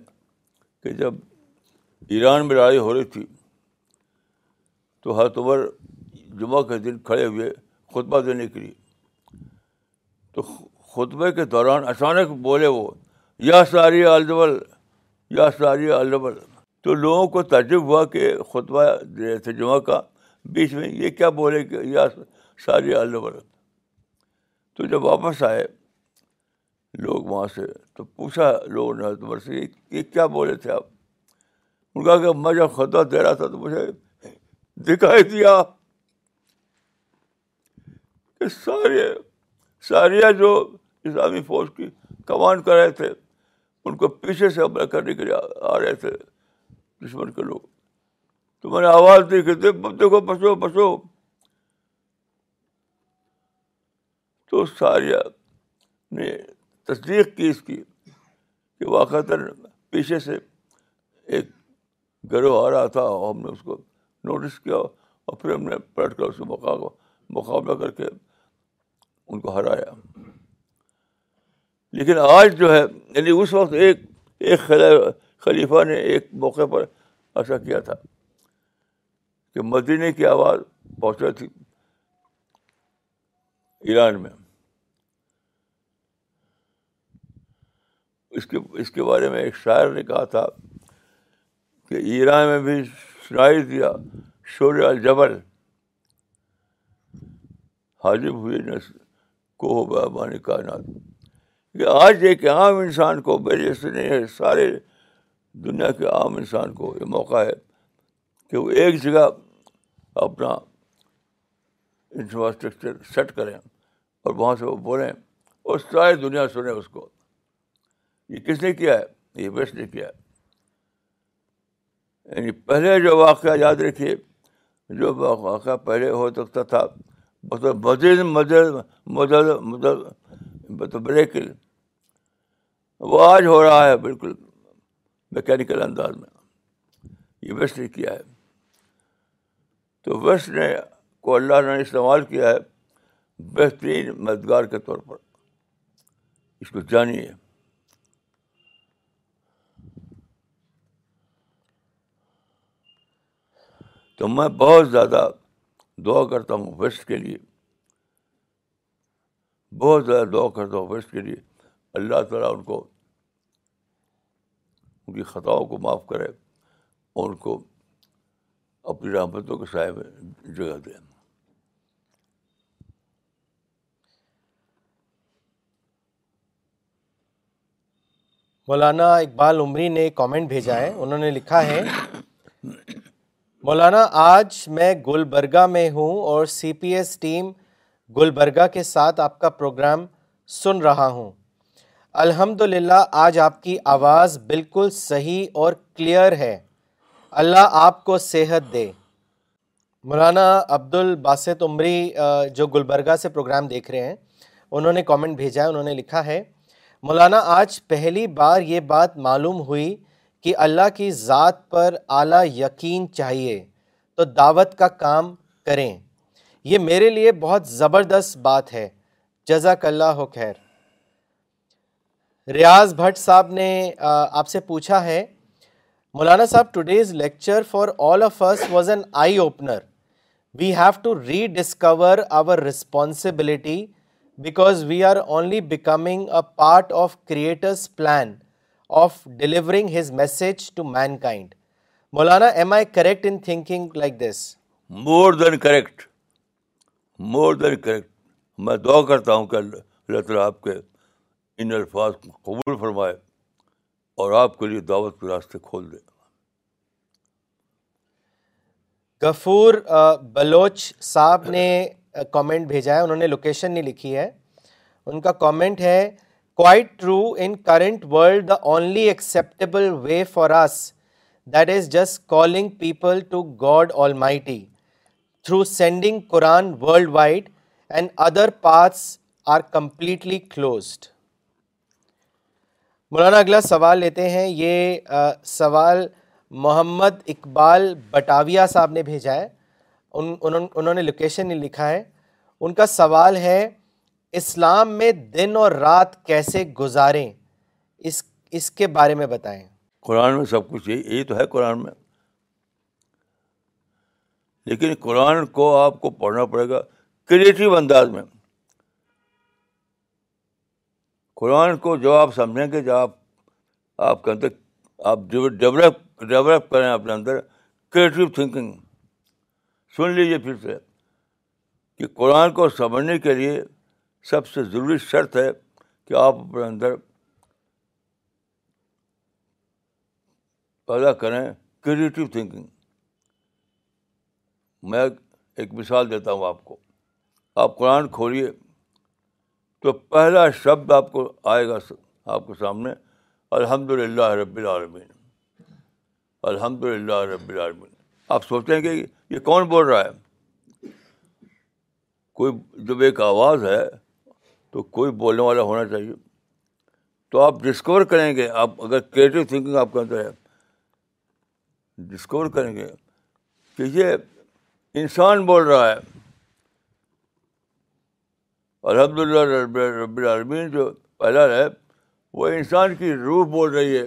کہ جب ایران میں لڑائی ہو رہی تھی تو حضرت عمر جمعہ کے دن کھڑے ہوئے خطبہ دینے کے لیے تو خطبے کے دوران اچانک بولے وہ یا ساری الدول یا ساری الدول تو لوگوں کو تعجب ہوا کہ خطبہ دے رہے تھے جمعہ کا بیچ میں یہ کیا بولے کہ یا ساری آلو جب واپس آئے لوگ وہاں سے تو پوچھا لوگوں نے حضرت عمر سے یہ کیا بولے تھے آپ ان کہ میں جب خطہ دے رہا تھا تو مجھے دکھائی دیا کہ سارے ساریہ جو اسلامی فوج کی کمانڈ کر رہے تھے ان کو پیچھے سے حملہ کرنے کے لیے آ رہے تھے دشمن کے لوگ تو میں نے آواز کہ دیکھ دیکھو بچو بچو تو ساریہ نے تصدیق کی اس کی کہ واقع تر پیچھے سے ایک آ رہا تھا اور ہم نے اس کو نوٹس کیا اور پھر ہم نے پلٹ کر اس کو مقابلہ کر کے ان کو ہرایا لیکن آج جو ہے یعنی اس وقت ایک ایک خلیفہ نے ایک موقع پر ایسا کیا تھا کہ مدینے کی آواز پہنچا تھی ایران میں اس کے اس کے بارے میں ایک شاعر نے کہا تھا کہ ایران میں بھی سنائی دیا شور الجبل حاجب ہوئے کو بانی کائنات کہ آج ایک عام انسان کو میرے سے نہیں ہے سارے دنیا کے عام انسان کو یہ موقع ہے کہ وہ ایک جگہ اپنا انفراسٹرکچر سیٹ کریں اور وہاں سے وہ بولیں اور ساری دنیا سنیں اس کو یہ کس نے کیا ہے یہ ویسٹ نے کیا ہے یعنی پہلے جو واقعہ یاد رکھیے جو واقعہ پہلے ہو سکتا تھا مدد مدد بریکل وہ آج ہو رہا ہے بالکل میکینیکل انداز میں یہ ویسٹ نے کیا ہے تو ویسٹ نے کو اللہ نے استعمال کیا ہے بہترین مددگار کے طور پر اس کو جانیے تو میں بہت زیادہ دعا کرتا ہوں ویسٹ کے لیے بہت زیادہ دعا کرتا ہوں ویسٹ کے لیے اللہ تعالیٰ ان کو ان کی خطاؤں کو معاف کرے اور ان کو اپنی رحمتوں کے سائے میں جگہ دیں مولانا اقبال عمری نے کامنٹ بھیجا ہے انہوں نے لکھا ہے مولانا آج میں گلبرگہ میں ہوں اور C P S team Gulbarga کے ساتھ آپ کا پروگرام سن رہا ہوں الحمد للہ آج آپ کی آواز بالکل صحیح اور کلیئر ہے اللہ آپ کو صحت دے مولانا عبد الباسط عمری جو گلبرگہ سے پروگرام دیکھ رہے ہیں انہوں نے کامنٹ بھیجا ہے انہوں نے لکھا ہے مولانا آج پہلی بار یہ بات معلوم ہوئی کہ اللہ کی ذات پر اعلیٰ یقین چاہیے تو دعوت کا کام کریں یہ میرے لیے بہت زبردست بات ہے جزاک اللہ ہو خیر ریاض بھٹ صاحب نے آپ سے پوچھا ہے Maulana Sahib today's lecture for all of us was an eye opener we have to rediscover our responsibility because we are only becoming a part of plan of delivering his message to mankind Maulana am I correct in thinking like this more than correct more than correct میں دعا کرتا ہوں کہ اللہ تعالیٰ آپ کے ان الفاظ کو قبول فرمائے اور آپ کے لیے دعوت کے راستے کھول دے گفور بلوچ صاحب نے کامنٹ بھیجا ہے انہوں نے لوکیشن نہیں لکھی ہے ان کا کامنٹ ہے quite true in current world the only acceptable way for us that is just calling people to God almighty through sending Quran world wide and other paths are completely closed Maulana اگلا سوال لیتے ہیں یہ سوال محمد اقبال بٹاویہ صاحب نے بھیجا ہے انہوں نے لوکیشن نہیں لکھا ہے ان کا سوال ہے اسلام میں دن اور رات کیسے گزاریں اس کے بارے میں بتائیں قرآن میں سب کچھ یہی تو ہے قرآن میں لیکن قرآن کو آپ کو پڑھنا پڑے گا کریٹو انداز میں قرآن کو جو آپ سمجھیں گے جو آپ آپ کے اندر آپ ڈیولپ کریں اپنے اندر کریٹو تھنکنگ سن لیجیے پھر سے کہ قرآن کو سمجھنے کے لیے سب سے ضروری شرط ہے کہ آپ اپنے اندر پیدا کریں کریٹو تھنکنگ میں ایک مثال دیتا ہوں آپ کو آپ قرآن کھولیے تو پہلا شبد آپ کو آئے گا آپ کے سامنے الحمد للہ رب العالمین الحمد للہ رب العالمین آپ سوچتے ہیں کہ یہ کون بول رہا ہے کوئی جب ایک آواز ہے تو کوئی بولنے والا ہونا چاہیے تو آپ ڈسکور کریں گے آپ اگر کریٹو تھنکنگ آپ کے اندر ہے ڈسکور کریں گے کہ یہ انسان بول رہا ہے الحمد للہ رب رب العالمین جو پہلا ہے وہ انسان کی روح بول رہی ہے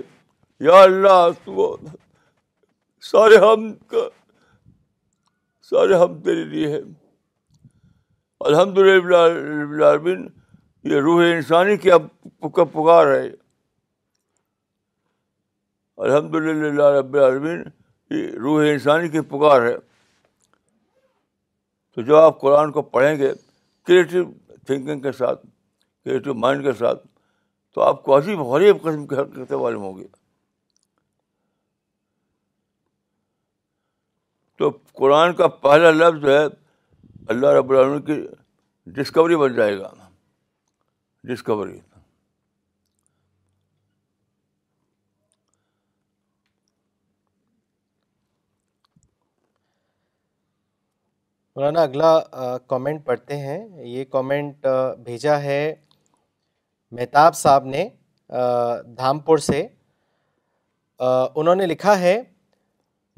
یا اللہ تو سارے ہم کا سارے ہم تیرے لیے ہے الحمد للہ یہ روح انسانی کی اب کا پکار ہے الحمد للہ رب العالمین یہ روح انسانی کی پکار ہے تو جب آپ قرآن کو پڑھیں گے کریٹو تھنکنگ کے ساتھ کریٹو مائنڈ کے ساتھ تو آپ کو عجیب غریب قسم کے حرکتیں والے ہوں گے تو قرآن کا پہلا لفظ ہے اللہ رب العلم کی ڈسکوری بن جائے گا ڈسکوری مولانا اگلا کامنٹ پڑھتے ہیں یہ کامنٹ بھیجا ہے مہتاب صاحب نے دھامپور سے انہوں نے لکھا ہے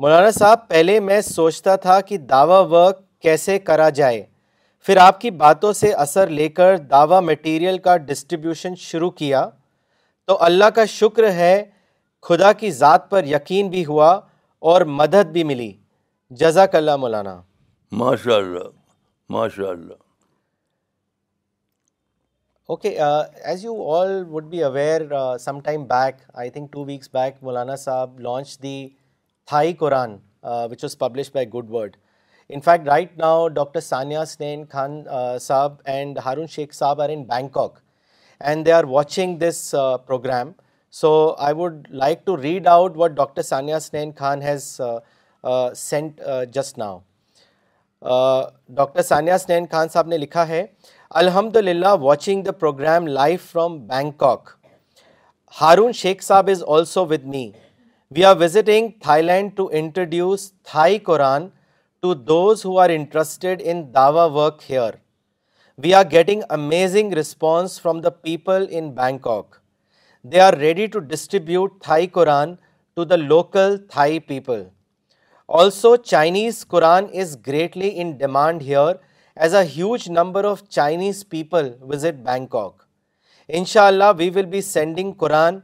مولانا صاحب پہلے میں سوچتا تھا کہ دعویٰ ورک کیسے کرا جائے پھر آپ کی باتوں سے اثر لے کر دعویٰ مٹیریل کا ڈسٹریبیوشن شروع کیا تو اللہ کا شکر ہے خدا کی ذات پر یقین بھی ہوا اور مدد بھی ملی جزاک اللہ Maulana Masha Allah Masha Allah okay as you all would be aware back I think two weeks back Maulana Sahib launch the Thai Quran which was publish by good word in fact right now doctor Sania Sanin Khan Sahib and Haroon Sheikh Sahib are in Bangkok and they are watching this programme so I would like to read out what doctor Sania Sanin Khan has sent just now doctor Sania Sanin Khan Sahib نے لکھا ہے Alhamdu lillah watching the programme life from Bangkok Haroon Sheikh Sahib is also with me We are visiting Thailand to introduce Thai Quran to those who are interested in Dawah work here. We are getting amazing response from the people in Bangkok. They are ready to distribute Thai Quran to the local Thai people. Also, Chinese Quran is greatly in demand here as a huge number of Chinese people visit Bangkok. Inshallah, we will be sending Quran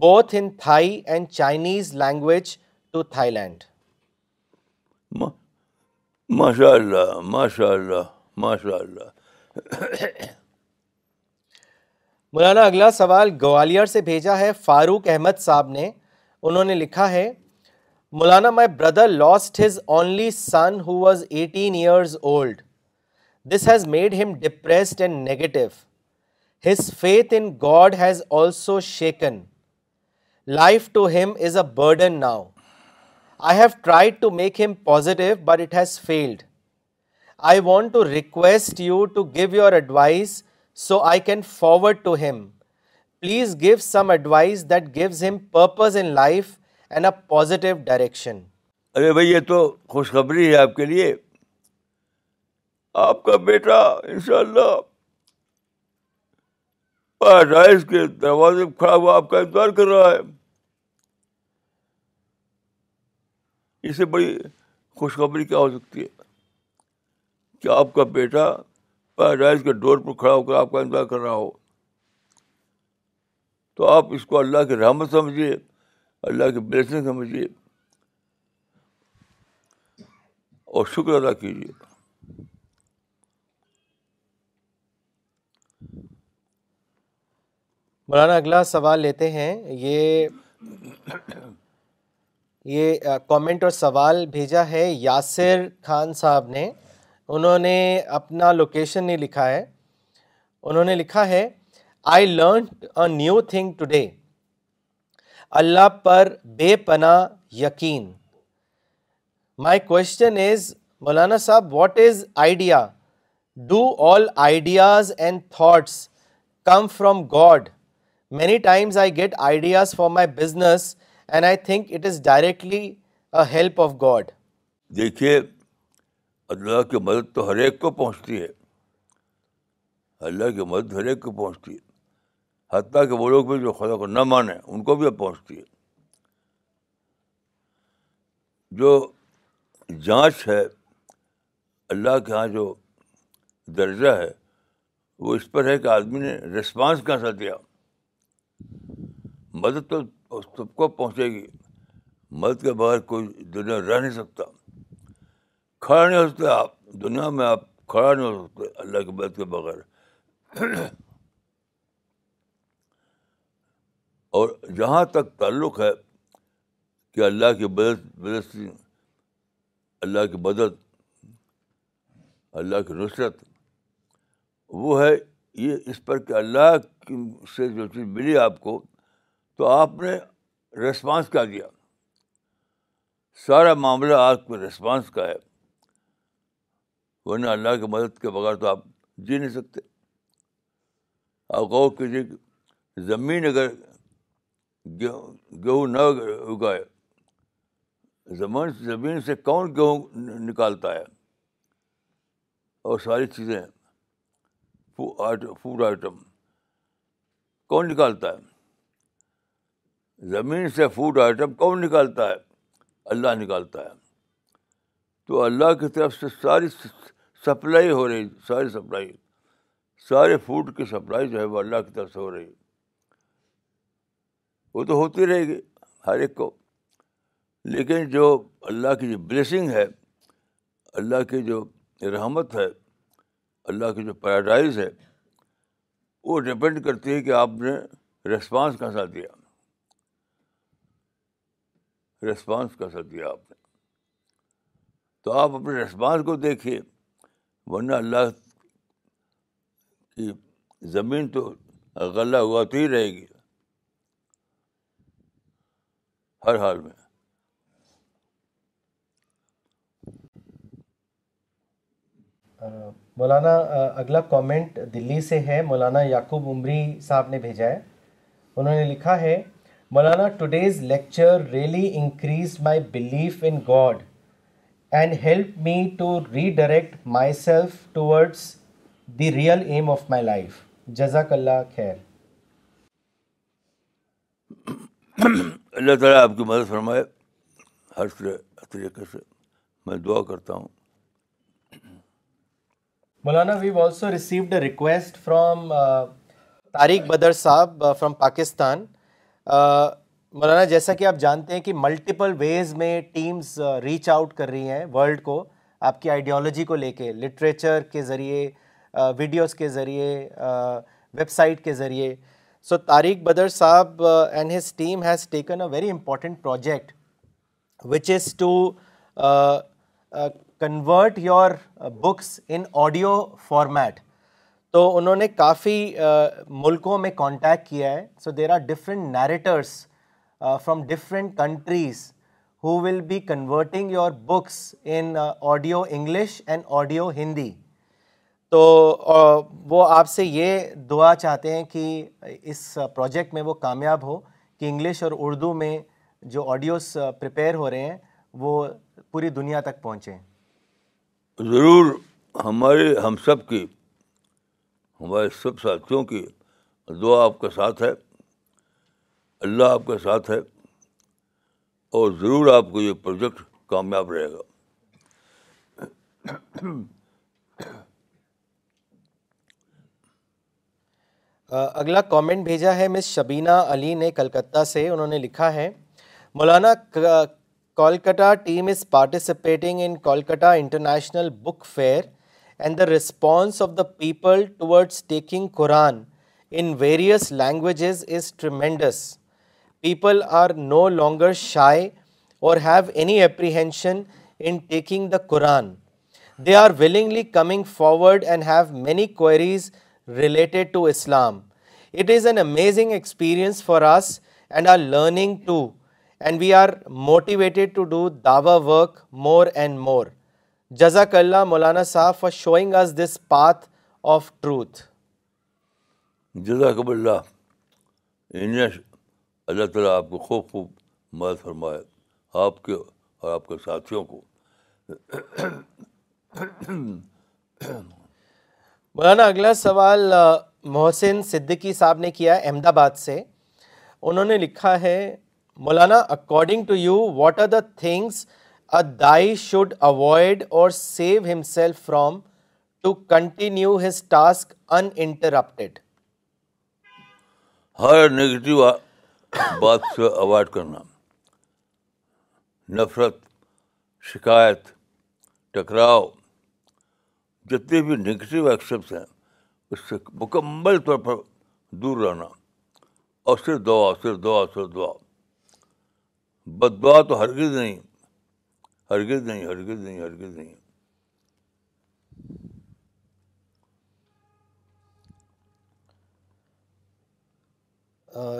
both in Thai and Chinese language to Thailand Masha Allah Masha ماشاء اللہ اللہ مولانا اگلا سوال گوالر سے بھیجا ہے فاروق احمد صاحب نے انہوں نے لکھا ہے Maulana my brother lost his only son who was eighteen years old this has made him depressed and negative his faith in God has also shaken life to him is a burden now I have tried to make him positive but it has failed I want to to request you give your advice so I can forward to him please give some advice that gives him purpose in life and a positive direction ارے بھائی یہ تو خوشخبری ہے آپ کے لیے آپ کا بیٹا ان شاء اللہ کے دروازے کھڑا ہوا آپ کا انتظار کر رہا ہے اس سے بڑی خوشخبری کیا ہو سکتی ہے کہ آپ کا بیٹا پیراڈائز کے ڈور پر کھڑا ہو کر آپ کا انتظار کر رہا ہو تو آپ اس کو اللہ کی رحمت سمجھیے اللہ کی بلیسنگ سمجھیے اور شکر ادا کیجیے مولانا اگلا سوال لیتے ہیں یہ یہ کومنٹ اور سوال بھیجا ہے یاسر خان صاحب نے انہوں نے اپنا لوکیشن نہیں لکھا ہے انہوں نے لکھا ہے I learn a new thing today Allah پر بے پناہ یقین my question is Maulana Sahib what is idea do all ideas and thoughts come from God many times I get ideas for my business and I think it is directly help of God دیکھیے اللہ کی مدد تو ہر ایک کو پہنچتی ہے اللہ کی مدد ہر ایک کو پہنچتی ہے حتیٰ کہ وہ لوگ بھی جو خدا کو نہ مانے ان کو بھی اب پہنچتی ہے جو جانچ ہے اللہ کے یہاں جو درجہ ہے وہ اس پر ہے کہ آدمی نے رسپانس کیسا دیا مدد تو اور سب کو پہنچے گی مدد کے بغیر کوئی دنیا رہ نہیں سکتا کھڑا نہیں ہو سکتے آپ دنیا میں آپ کھڑا نہیں ہو سکتے اللہ کی مدد کے بغیر اور جہاں تک تعلق ہے کہ اللہ کی اللہ کی مدد اللہ کی نصرت وہ ہے یہ اس پر کہ اللہ سے جو چیز ملی آپ کو تو آپ نے ریسپانس کیا دیا سارا معاملہ آپ کے ریسپانس کا ہے ورنہ اللہ کی مدد کے بغیر تو آپ جی نہیں سکتے آپ کہ جی، زمین اگر گیہوں نہ اگائے زمین سے کون گیہوں نکالتا ہے اور ساری چیزیں فوڈ آئٹم کون نکالتا ہے زمین سے فوڈ آئٹم کون نکالتا ہے اللہ نکالتا ہے تو اللہ کی طرف سے ساری سپلائی ہو رہی ساری سپلائی سارے فوڈ کی سپلائی جو ہے وہ اللہ کی طرف سے ہو رہی وہ تو ہوتی رہے گی ہر ایک کو لیکن جو اللہ کی جو بلیسنگ ہے اللہ کی جو رحمت ہے اللہ کی جو پیراڈائز ہے وہ ڈپینڈ کرتی ہے کہ آپ نے ریسپانس کیسا دیا ریسپانس کیسا دیا آپ نے تو آپ اپنے ریسپانس کو دیکھیے ورنہ اللہ کی زمین تو غلہ ہوا تو ہی رہے گی ہر حال میں مولانا اگلا کامنٹ دلی سے ہے مولانا یعقوب عمری صاحب نے بھیجا ہے انہوں نے لکھا ہے Maulana today's lecture really increase my belief in God and help me to redirect myself towards the real aim of my life جزاک اللہ خیر اللہ تعالیٰ آپ کی مدد فرمائے ہر سے طریقے میں دعا کرتا ہوں Maulana also received a request from Tariq Badr Sahib from uh, Pakistan مولانا جیسا کہ آپ جانتے ہیں کہ ملٹیپل ویز میں ٹیمز ریچ آؤٹ کر رہی ہیں ورلڈ کو آپ کی آئیڈیالوجی کو لے کے لٹریچر کے ذریعے ویڈیوز کے ذریعے ویب سائٹ کے ذریعے so Tariq Badr Sahib and his team has taken a very important project which is to convert your books in audio format تو انہوں نے کافی ملکوں میں کانٹیکٹ کیا ہے so there are different narrators from different countries who will be converting your books in audio English and audio Hindi تو وہ آپ سے یہ دعا چاہتے ہیں کہ اس پروجیکٹ میں وہ کامیاب ہو کہ انگلش اور اردو میں جو آڈیوز پریپیئر ہو رہے ہیں وہ پوری دنیا تک پہنچیں ضرور ہمارے ہم سب کی ہمارے سب ساتھیوں کی دعا آپ کے ساتھ ہے اللہ آپ کے ساتھ ہے اور ضرور آپ کو یہ پروجیکٹ کامیاب رہے گا اگلا کامنٹ بھیجا ہے مس شبینہ علی نے کلکتہ سے انہوں نے لکھا ہے Maulana Kolkata team is participating in Kolkata international book fair and the response of the people towards taking Quran in various languages is tremendous. People are no longer shy or have any apprehension in taking the Quran. They are willingly coming forward and have many queries related to Islam. It is an amazing experience for us and our learning too, and we are motivated to do dawah work more and more. Jazak Allah Maulana Sahib showing us this path of truth Jazak Allah Allah تعالیٰ آپ کو خوب خوب مدد فرمائے آپ کے اور آپ کے ساتھیوں کو مولانا اگلا سوال محسن صدیقی صاحب نے کیا احمد آباد سے انہوں نے لکھا ہے مولانا according to you what are the things a دائی شوائڈ اور save himself from to continue his task interrupted Hare negative بات سے اوائڈ کرنا نفرت شکایت ٹکراؤ جتنے بھی نگیٹو ایکسپٹس ہیں اس سے مکمل طور پر دور رہنا اور صرف دعا صرف دعا صرف دعا بد دعا تو ہرگز نہیں ہرگز ہرگز ہرگز نہیں نہیں نہیں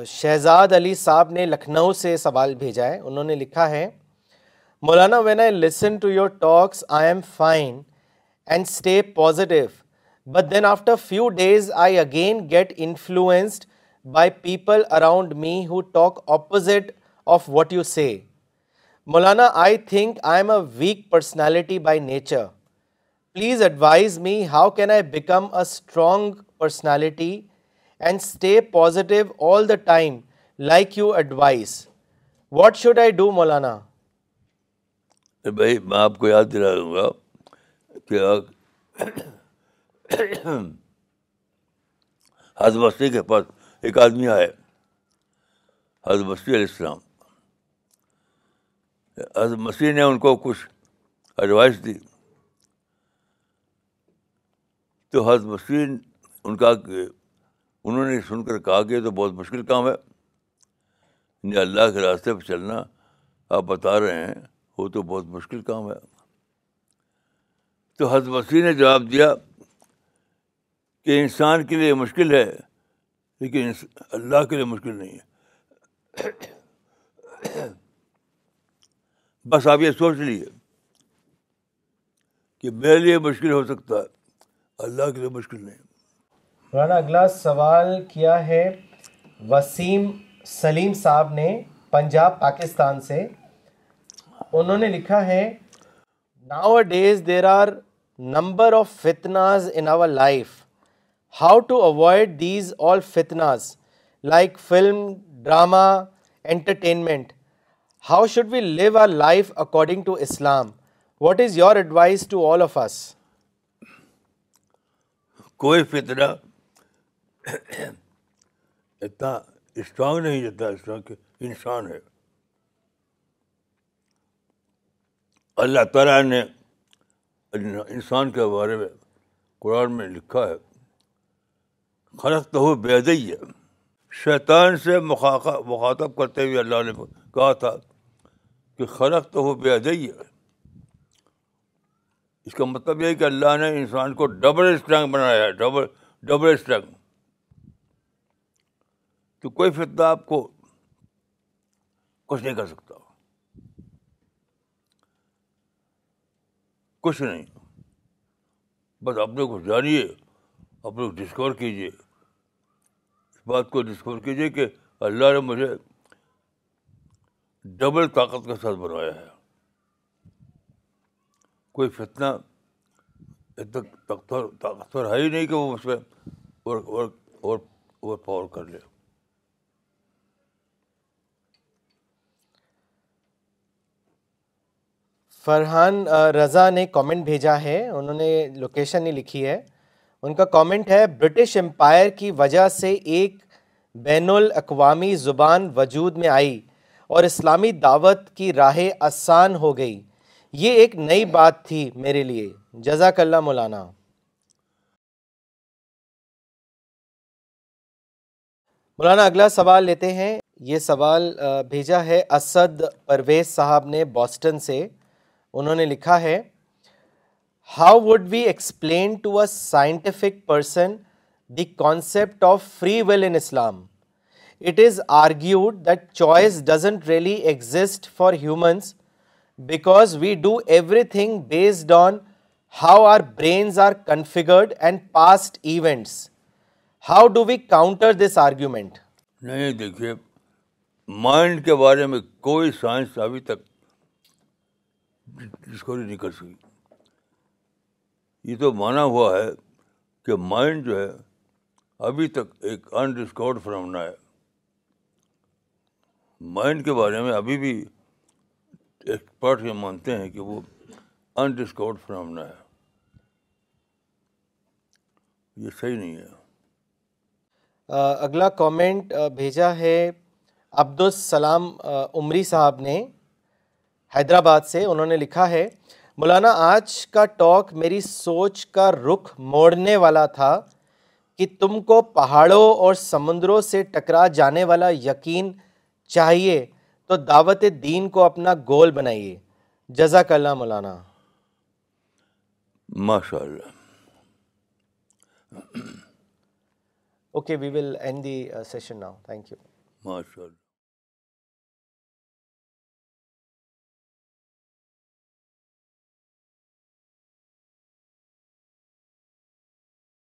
شہزاد علی صاحب نے لکھنؤ سے سوال بھیجا ہے انہوں نے لکھا ہے مولانا when I listen to your talks I am fine and stay positive but then after few days I again get influenced by people around me who talk opposite of what you say Maulana I think I am a weak personality by nature please advise me how can I become a strong personality and stay positive all the time like you advise what should I do مولانا بھائی میں آپ کو یاد دلا دوں گا کہ کے پاس ایک آدمی آئے حضرت علیہ السلام مسیح نے ان کو کچھ ایڈوائس دی تو حضرت مسیح ان کا کہ انہوں نے سن کر کہا کہ تو بہت مشکل کام ہے اللہ کے راستے پہ چلنا آپ بتا رہے ہیں وہ تو بہت مشکل کام ہے تو حضرت مسیح نے جواب دیا کہ انسان کے لیے مشکل ہے لیکن اللہ کے لیے مشکل نہیں ہے بس آپ یہ سوچ لیے کہ میرے لیے مشکل ہو سکتا ہے اللہ کے لیے مشکل نہیں مولانا اگلا سوال کیا ہے وسیم سلیم صاحب نے پنجاب پاکستان سے انہوں نے لکھا ہے nowadays there are number of فتناز in our life how to avoid these all فتناز like film drama entertainment how should we live our life according to Islam what is your advice to all of us کوئی فطرہ اتنا اسٹرانگ نہیں جتنا اسٹرانگ کہ انسان ہے اللہ تعالیٰ نے انسان کے بارے میں قرآن میں لکھا ہے خلق تو ہو دئی ہے شیطان سے مخاطب کرتے ہوئے اللہ نے کہا تھا کہ خرق تو ہو بے ادئی ہے اس کا مطلب یہ ہے کہ اللہ نے انسان کو ڈبل اسٹرنگ بنایا ہے ڈبل ڈبل اسٹرنگ تو کوئی فتنہ آپ کو کچھ نہیں کر سکتا کچھ نہیں بس اپنے کو جانیے اپنے ڈسکور کیجیے اس بات کو ڈسکور کیجیے کہ اللہ نے مجھے ڈبل طاقت کے ساتھ بنوایا ہے کوئی فتنا فرحان رضا نے کامنٹ بھیجا ہے انہوں نے لوکیشن نہیں لکھی ہے ان کا کامنٹ ہے برٹش امپائر کی وجہ سے ایک بین الاقوامی زبان وجود میں آئی اور اسلامی دعوت کی راہیں آسان ہو گئی یہ ایک نئی بات تھی میرے لیے جزاک اللہ مولانا مولانا اگلا سوال لیتے ہیں یہ سوال بھیجا ہے اسد پرویز صاحب نے بوسٹن سے انہوں نے لکھا ہے how would we explain to a scientific person the concept of free in Islam it is argued that choice doesn't really exist for human because we do everything based on how our brains are configured and past events how do we counter this argument نہیں دیکھیے مائنڈ کے بارے میں کوئی سائنس ابھی تک ڈسکوری نہیں کر سکی یہ تو مانا ہوا ہے کہ مائنڈ جو ہے ابھی تک ایک انڈسکورڈ فرامنا ہے مائنڈ کے بارے میں ابھی بھی ایکسپرٹ یہ مانتے ہیں کہ وہ ہے یہ صحیح نہیں ہے اگلا کامنٹ بھیجا ہے عبد السلام عمری صاحب نے حیدرآباد سے انہوں نے لکھا ہے مولانا آج کا ٹاک میری سوچ کا رخ موڑنے والا تھا کہ تم کو پہاڑوں اور سمندروں سے ٹکرا جانے والا یقین چاہیے تو دعوت دین کو اپنا گول بنائیے جزاک اللہ مولانا ماشاء اللہ okay we will end the session now thank you ماشاء اللہ